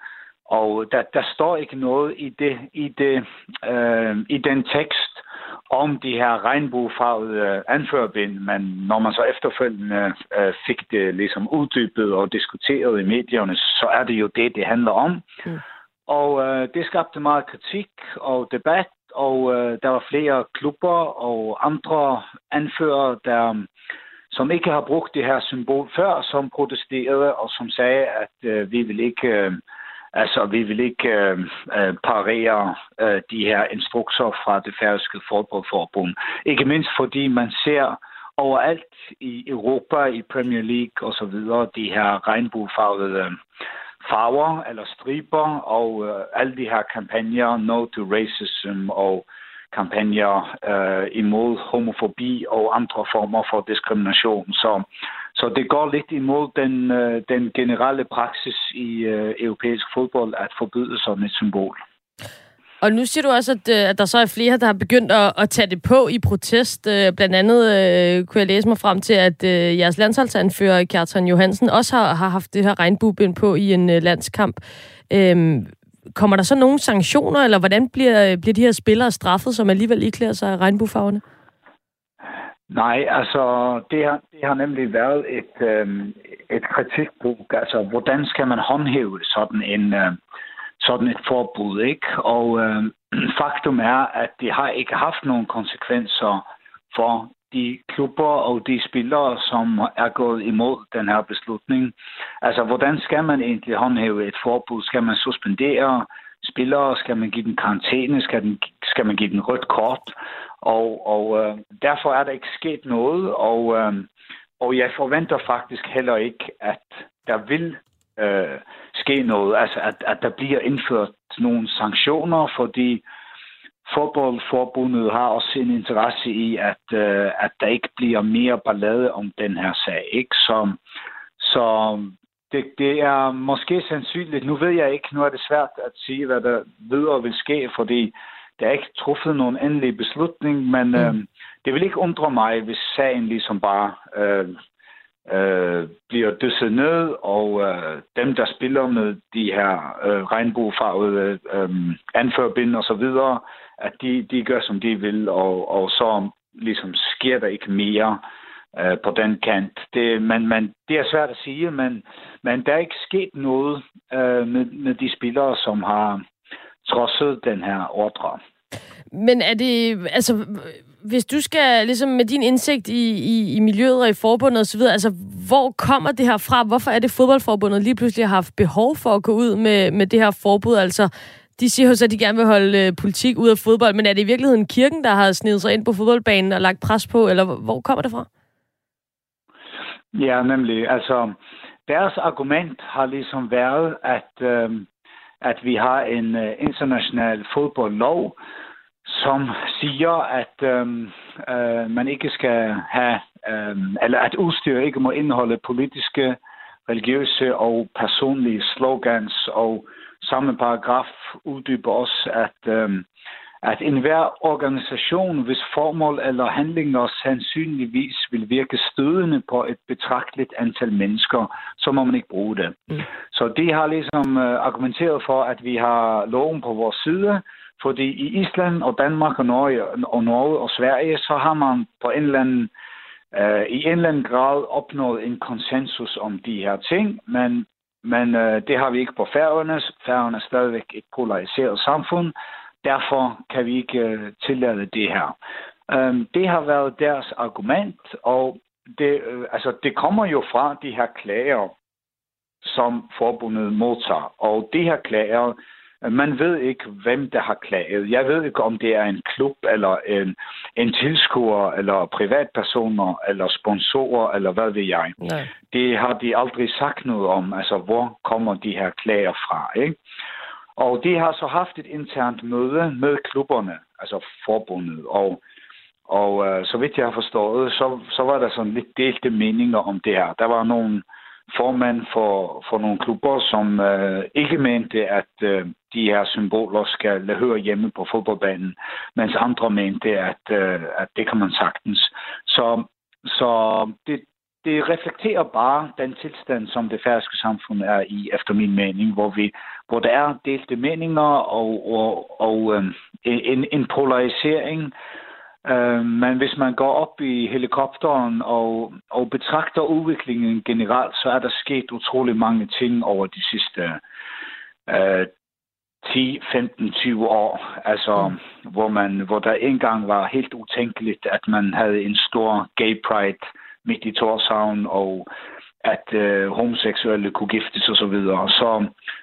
Og der, der står ikke noget i, det, i, det, øh, i den tekst om de her regnbuefarvede anførbind, men når man så efterfølgende øh, fik det ligesom uddybet og diskuteret i medierne, så er det jo det, det handler om. Mm. Og øh, det skabte meget kritik og debat, og øh, der var flere klubber og andre anfører, der som ikke har brugt det her symbol før, som protesterede og som sagde, at øh, vi vil ikke øh, altså vi vil ikke øh, øh, parere øh, de her instrukser fra det færøske fodboldforbund. Ikke mindst fordi man ser overalt i Europa, i Premier League osv., de her regnbuefarvede øh, farver eller striber og øh, alle de her kampagner, No to Racism og kampagner øh, imod homofobi og andre former for diskrimination. Så, så det går lidt imod den, øh, den generelle praksis i øh, europæisk fodbold at forbyde sådan et symbol. Og nu siger du også, at, øh, at der så er flere, der har begyndt at, at tage det på i protest. Øh, blandt andet øh, kunne jeg læse mig frem til, at øh, jeres landsholdsanfører, Kjartan Johansen, også har, har haft det her regnbuebind på i en øh, landskamp. Øh, kommer der så nogle sanktioner, eller hvordan bliver, øh, bliver de her spillere straffet, som alligevel iklæder sig regnbuefarverne? Nej, altså det har, det har nemlig været et, øh, et kritikpunkt. Altså, hvordan skal man håndhæve sådan en... Øh, sådan et forbud, ikke? Og øh, faktum er, at det har ikke haft nogen konsekvenser for de klubber og de spillere, som er gået imod den her beslutning. Altså, hvordan skal man egentlig håndhæve et forbud? Skal man suspendere spillere? Skal man give dem karantæne? Skal, den, skal man give dem rødt kort? Og, og øh, derfor er der ikke sket noget, og, øh, og jeg forventer faktisk heller ikke, at der vil øh, ske noget. Altså, at, at der bliver indført nogle sanktioner, fordi fodboldforbundet har også en interesse i, at, øh, at der ikke bliver mere ballade om den her sag. Ikke? Så, så det, det er måske sandsynligt. Nu ved jeg ikke, nu er det svært at sige, hvad der videre vil ske, fordi der er ikke truffet nogen endelig beslutning, men mm. øh, det vil ikke undre mig, hvis sagen ligesom bare øh, øh, bliver dysset ned, og øh, dem, der spiller med de her øh, regnbuefarvede øh, anførbind og så videre, at de, de gør, som de vil, og, og så ligesom sker der ikke mere øh, på den kant. Det, man, man, det er svært at sige, men, men der er ikke sket noget øh, med, med de spillere, som har trodset den her ordre. Men er det, altså, hvis du skal, ligesom med din indsigt i, i, i miljøet og i forbundet osv., altså, hvor kommer det her fra? Hvorfor er det fodboldforbundet lige pludselig har haft behov for at gå ud med, med det her forbud? Altså, de siger jo så, at de gerne vil holde øh, politik ud af fodbold, men er det i virkeligheden kirken, der har snedet sig ind på fodboldbanen og lagt pres på, eller hvor kommer det fra? Ja, nemlig. Altså, deres argument har ligesom været, at, øh, at vi har en øh, international fodboldlov, som siger, at øhm, øh, man ikke skal have, øh, eller at udstyr ikke må indeholde politiske, religiøse og personlige slogans, og samme paragraf uddyber også, at, øh, at enhver organisation, hvis formål eller handlinger sandsynligvis vil virke stødende på et betragteligt antal mennesker, så må man ikke bruge det. Mm. Så de har ligesom øh, argumenteret for, at vi har loven på vores side, fordi i Island og Danmark og Norge og, Norge og Sverige, så har man på en eller anden, øh, i en eller anden grad opnået en konsensus om de her ting, men, men øh, det har vi ikke på Færøerne. Færøerne er stadigvæk et polariseret samfund. Derfor kan vi ikke øh, tillade det her. Øh, det har været deres argument, og det, øh, altså, det kommer jo fra de her klager, som forbundet modtager. Og de her klager Man ved ikke, hvem der har klaget. Jeg ved ikke, om det er en klub, eller en, en tilskuer, eller privatpersoner, eller sponsorer, eller hvad ved jeg. Nej. Det har de aldrig sagt noget om. Altså, hvor kommer de her klager fra, ikke? Og de har så haft et internt møde med klubberne, altså forbundet, og og øh, så vidt jeg har forstået, så, så var der sådan lidt delte meninger om det her. Der var nogle formand for, for nogle klubber, som øh, ikke mente, at øh, de her symboler skal høre hjemme på fodboldbanen, mens andre mente, at, øh, at det kan man sagtens. Så, så det, det reflekterer bare den tilstand, som det færøske samfund er i, efter min mening, hvor, vi, hvor der er delte meninger og, og, og øh, en, en polarisering, Øh, men hvis man går op i helikopteren og, og betragter udviklingen generelt, så er der sket utrolig mange ting over de sidste øh, 10, 15, 20 år. Altså, mm. hvor, man, hvor der engang var helt utænkeligt, at man havde en stor gay pride midt i Torshavn, og at øh, homoseksuelle kunne giftes osv. Så, videre. så,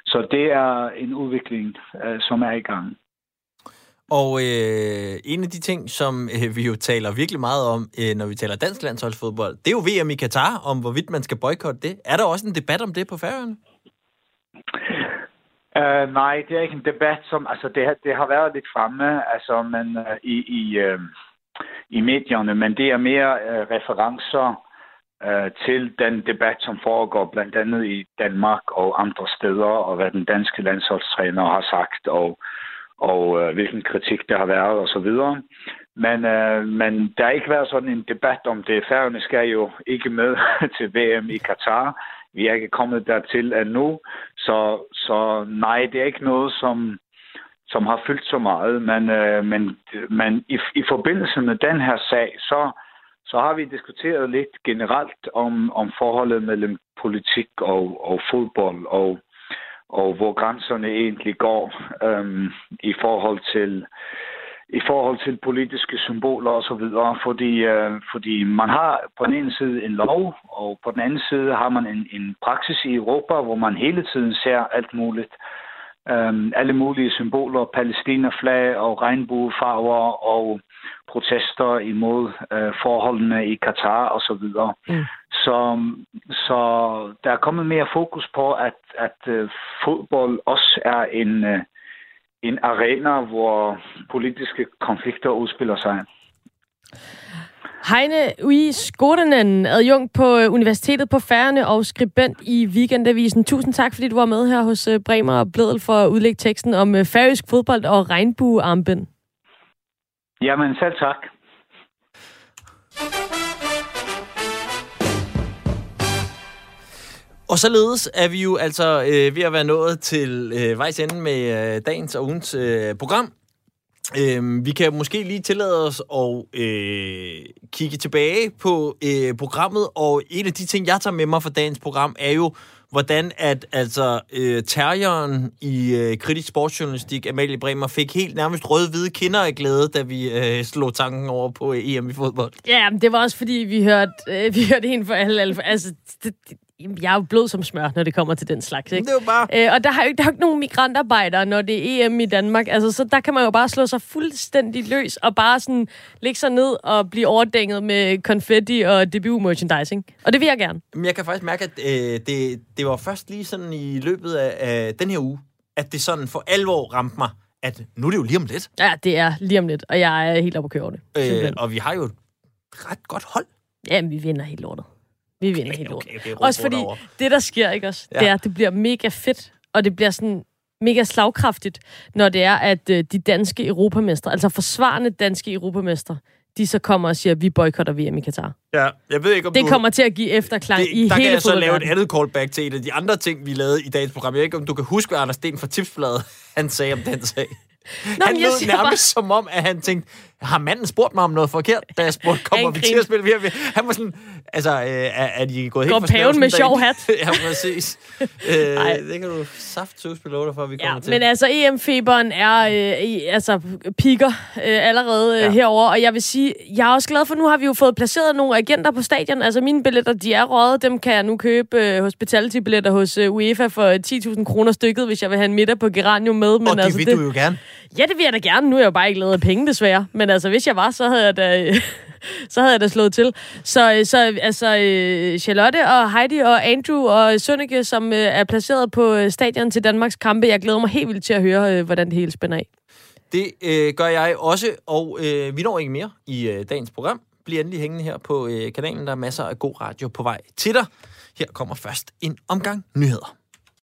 så det er en udvikling, øh, som er i gang. Og øh, en af de ting, som øh, vi jo taler virkelig meget om, øh, når vi taler dansk landsholdsfodbold, det er jo VM i Katar, om hvorvidt man skal boykotte det. Er der også en debat om det på Færøerne? Uh, nej, det er ikke en debat, som altså det, det har været lidt fremme, altså men uh, i i uh, i medierne, men det er mere øh, referencer øh, til den debat, som foregår blandt andet i Danmark og andre steder, og hvad den danske landsholdstræner har sagt, og og øh, hvilken kritik der har været osv. så. Men, øh, men der har ikke været sådan en debat om det. Færøerne skal jo ikke med til VM i Katar. Vi er ikke kommet dertil endnu. Så, så nej, det er ikke noget, som, som har fyldt så meget. Men, øh, men, men i, i forbindelse med den her sag, så, så har vi diskuteret lidt generelt om, om forholdet mellem politik og, og fodbold. Og og hvor grænserne egentlig går øhm, i forhold til i forhold til politiske symboler osv., fordi, øh, fordi man har på den ene side en lov, og på den anden side har man en, en praksis i Europa, hvor man hele tiden ser alt muligt. Øhm, alle mulige symboler, palæstina-flag og regnbuefarver og protester imod øh, forholdene i Katar og så videre. Mm. Så, så der er kommet mere fokus på, at, at uh, fodbold også er en, uh, en arena, hvor politiske konflikter udspiller sig. Heine Ui Skodenen, adjunkt på øh, Universitetet på Færne og skribent i Weekendavisen. Tusind tak, fordi du var med her hos Bremer og Bledel for at udlægge teksten om færøsk fodbold og regnbuearmbind. Jamen, selv tak. Og således er vi jo altså øh, ved at være nået til øh, vejs ende med øh, dagens og ugens øh, program. Øh, vi kan måske lige tillade os at øh, kigge tilbage på øh, programmet, og en af de ting, jeg tager med mig fra dagens program, er jo, hvordan at altså øh, terrieren i øh, kritisk sportsjournalistik, Amalie Bremer, fik helt nærmest røde-hvide kinder af glæde, da vi øh, slog tanken over på øh, EM i fodbold. Ja, men det var også fordi, vi hørte, øh, vi hørte en for alle. alle altså, det, jeg er jo blød som smør, når det kommer til den slags, ikke? Det er jo bare... Øh, og der har jo der er jo ikke nogen migrantarbejdere, når det er EM i Danmark. Altså, så der kan man jo bare slå sig fuldstændig løs og bare sådan lægge sig ned og blive overdænget med konfetti og debut-merchandising. Og det vil jeg gerne. Men jeg kan faktisk mærke, at øh, det, det var først lige sådan i løbet af, af den her uge, at det sådan for alvor ramte mig, at nu er det jo lige om lidt. Ja, det er lige om lidt, og jeg er helt oppe at køre over det. Øh, og vi har jo et ret godt hold. Jamen, vi vinder helt lortet. Vi vinder okay, helt. Okay, okay, også fordi over. det, der sker, ikke også, ja. det er, at det bliver mega fedt, og det bliver sådan mega slagkraftigt, når det er, at øh, de danske europamestre, altså forsvarende danske europamestre, de så kommer og siger, at vi boykotter VM i Katar. Ja, jeg ved ikke, om det du... kommer til at give efterklang det, i der hele kan jeg så lave et andet callback til et af de andre ting, vi lavede i dagens program. Jeg ved ikke, om du kan huske, hvad Anders Sten fra Tipsbladet, han sagde om den sag. Nå, han lød nærmest bare... som om, at han tænkte, har manden spurgt mig om noget forkert, da jeg spurgte, kommer vi til at spille mere? Han var sådan, altså, øh, er, er de gået Går helt for paven med sjov hat? ja, præcis. øh, det kan du saft spille over for, vi kommer Ja, til. men altså EM-feberen er øh, i, altså piker øh, allerede øh, Ja. herover, og jeg vil sige, jeg er også glad for, nu har vi jo fået placeret nogle agenter på stadion. Altså mine billetter, de er røget. Dem kan jeg nu købe øh, hospitality-billetter hos øh, UEFA for 10.000 kroner stykket, hvis jeg vil have en middag på Geranium med. Men og det altså, vil du jo gerne. Ja, det vil jeg da gerne. Nu er jeg jo bare ikke lavet af penge, desværre. Men altså, hvis jeg var, så havde jeg da, så havde jeg da slået til. Så, øh, så øh, altså, øh, Charlotte og Heidi og Andrew og Sønneke, som er placeret på stadion til Danmarks kampe, jeg glæder mig helt vildt til at høre, hvordan det hele spænder af. Det øh, gør jeg også, og øh, vi når ikke mere i øh, dagens program. Bliv endelig hængende her på øh, kanalen. Der er masser af god radio på vej til dig. Her kommer først en omgang nyheder.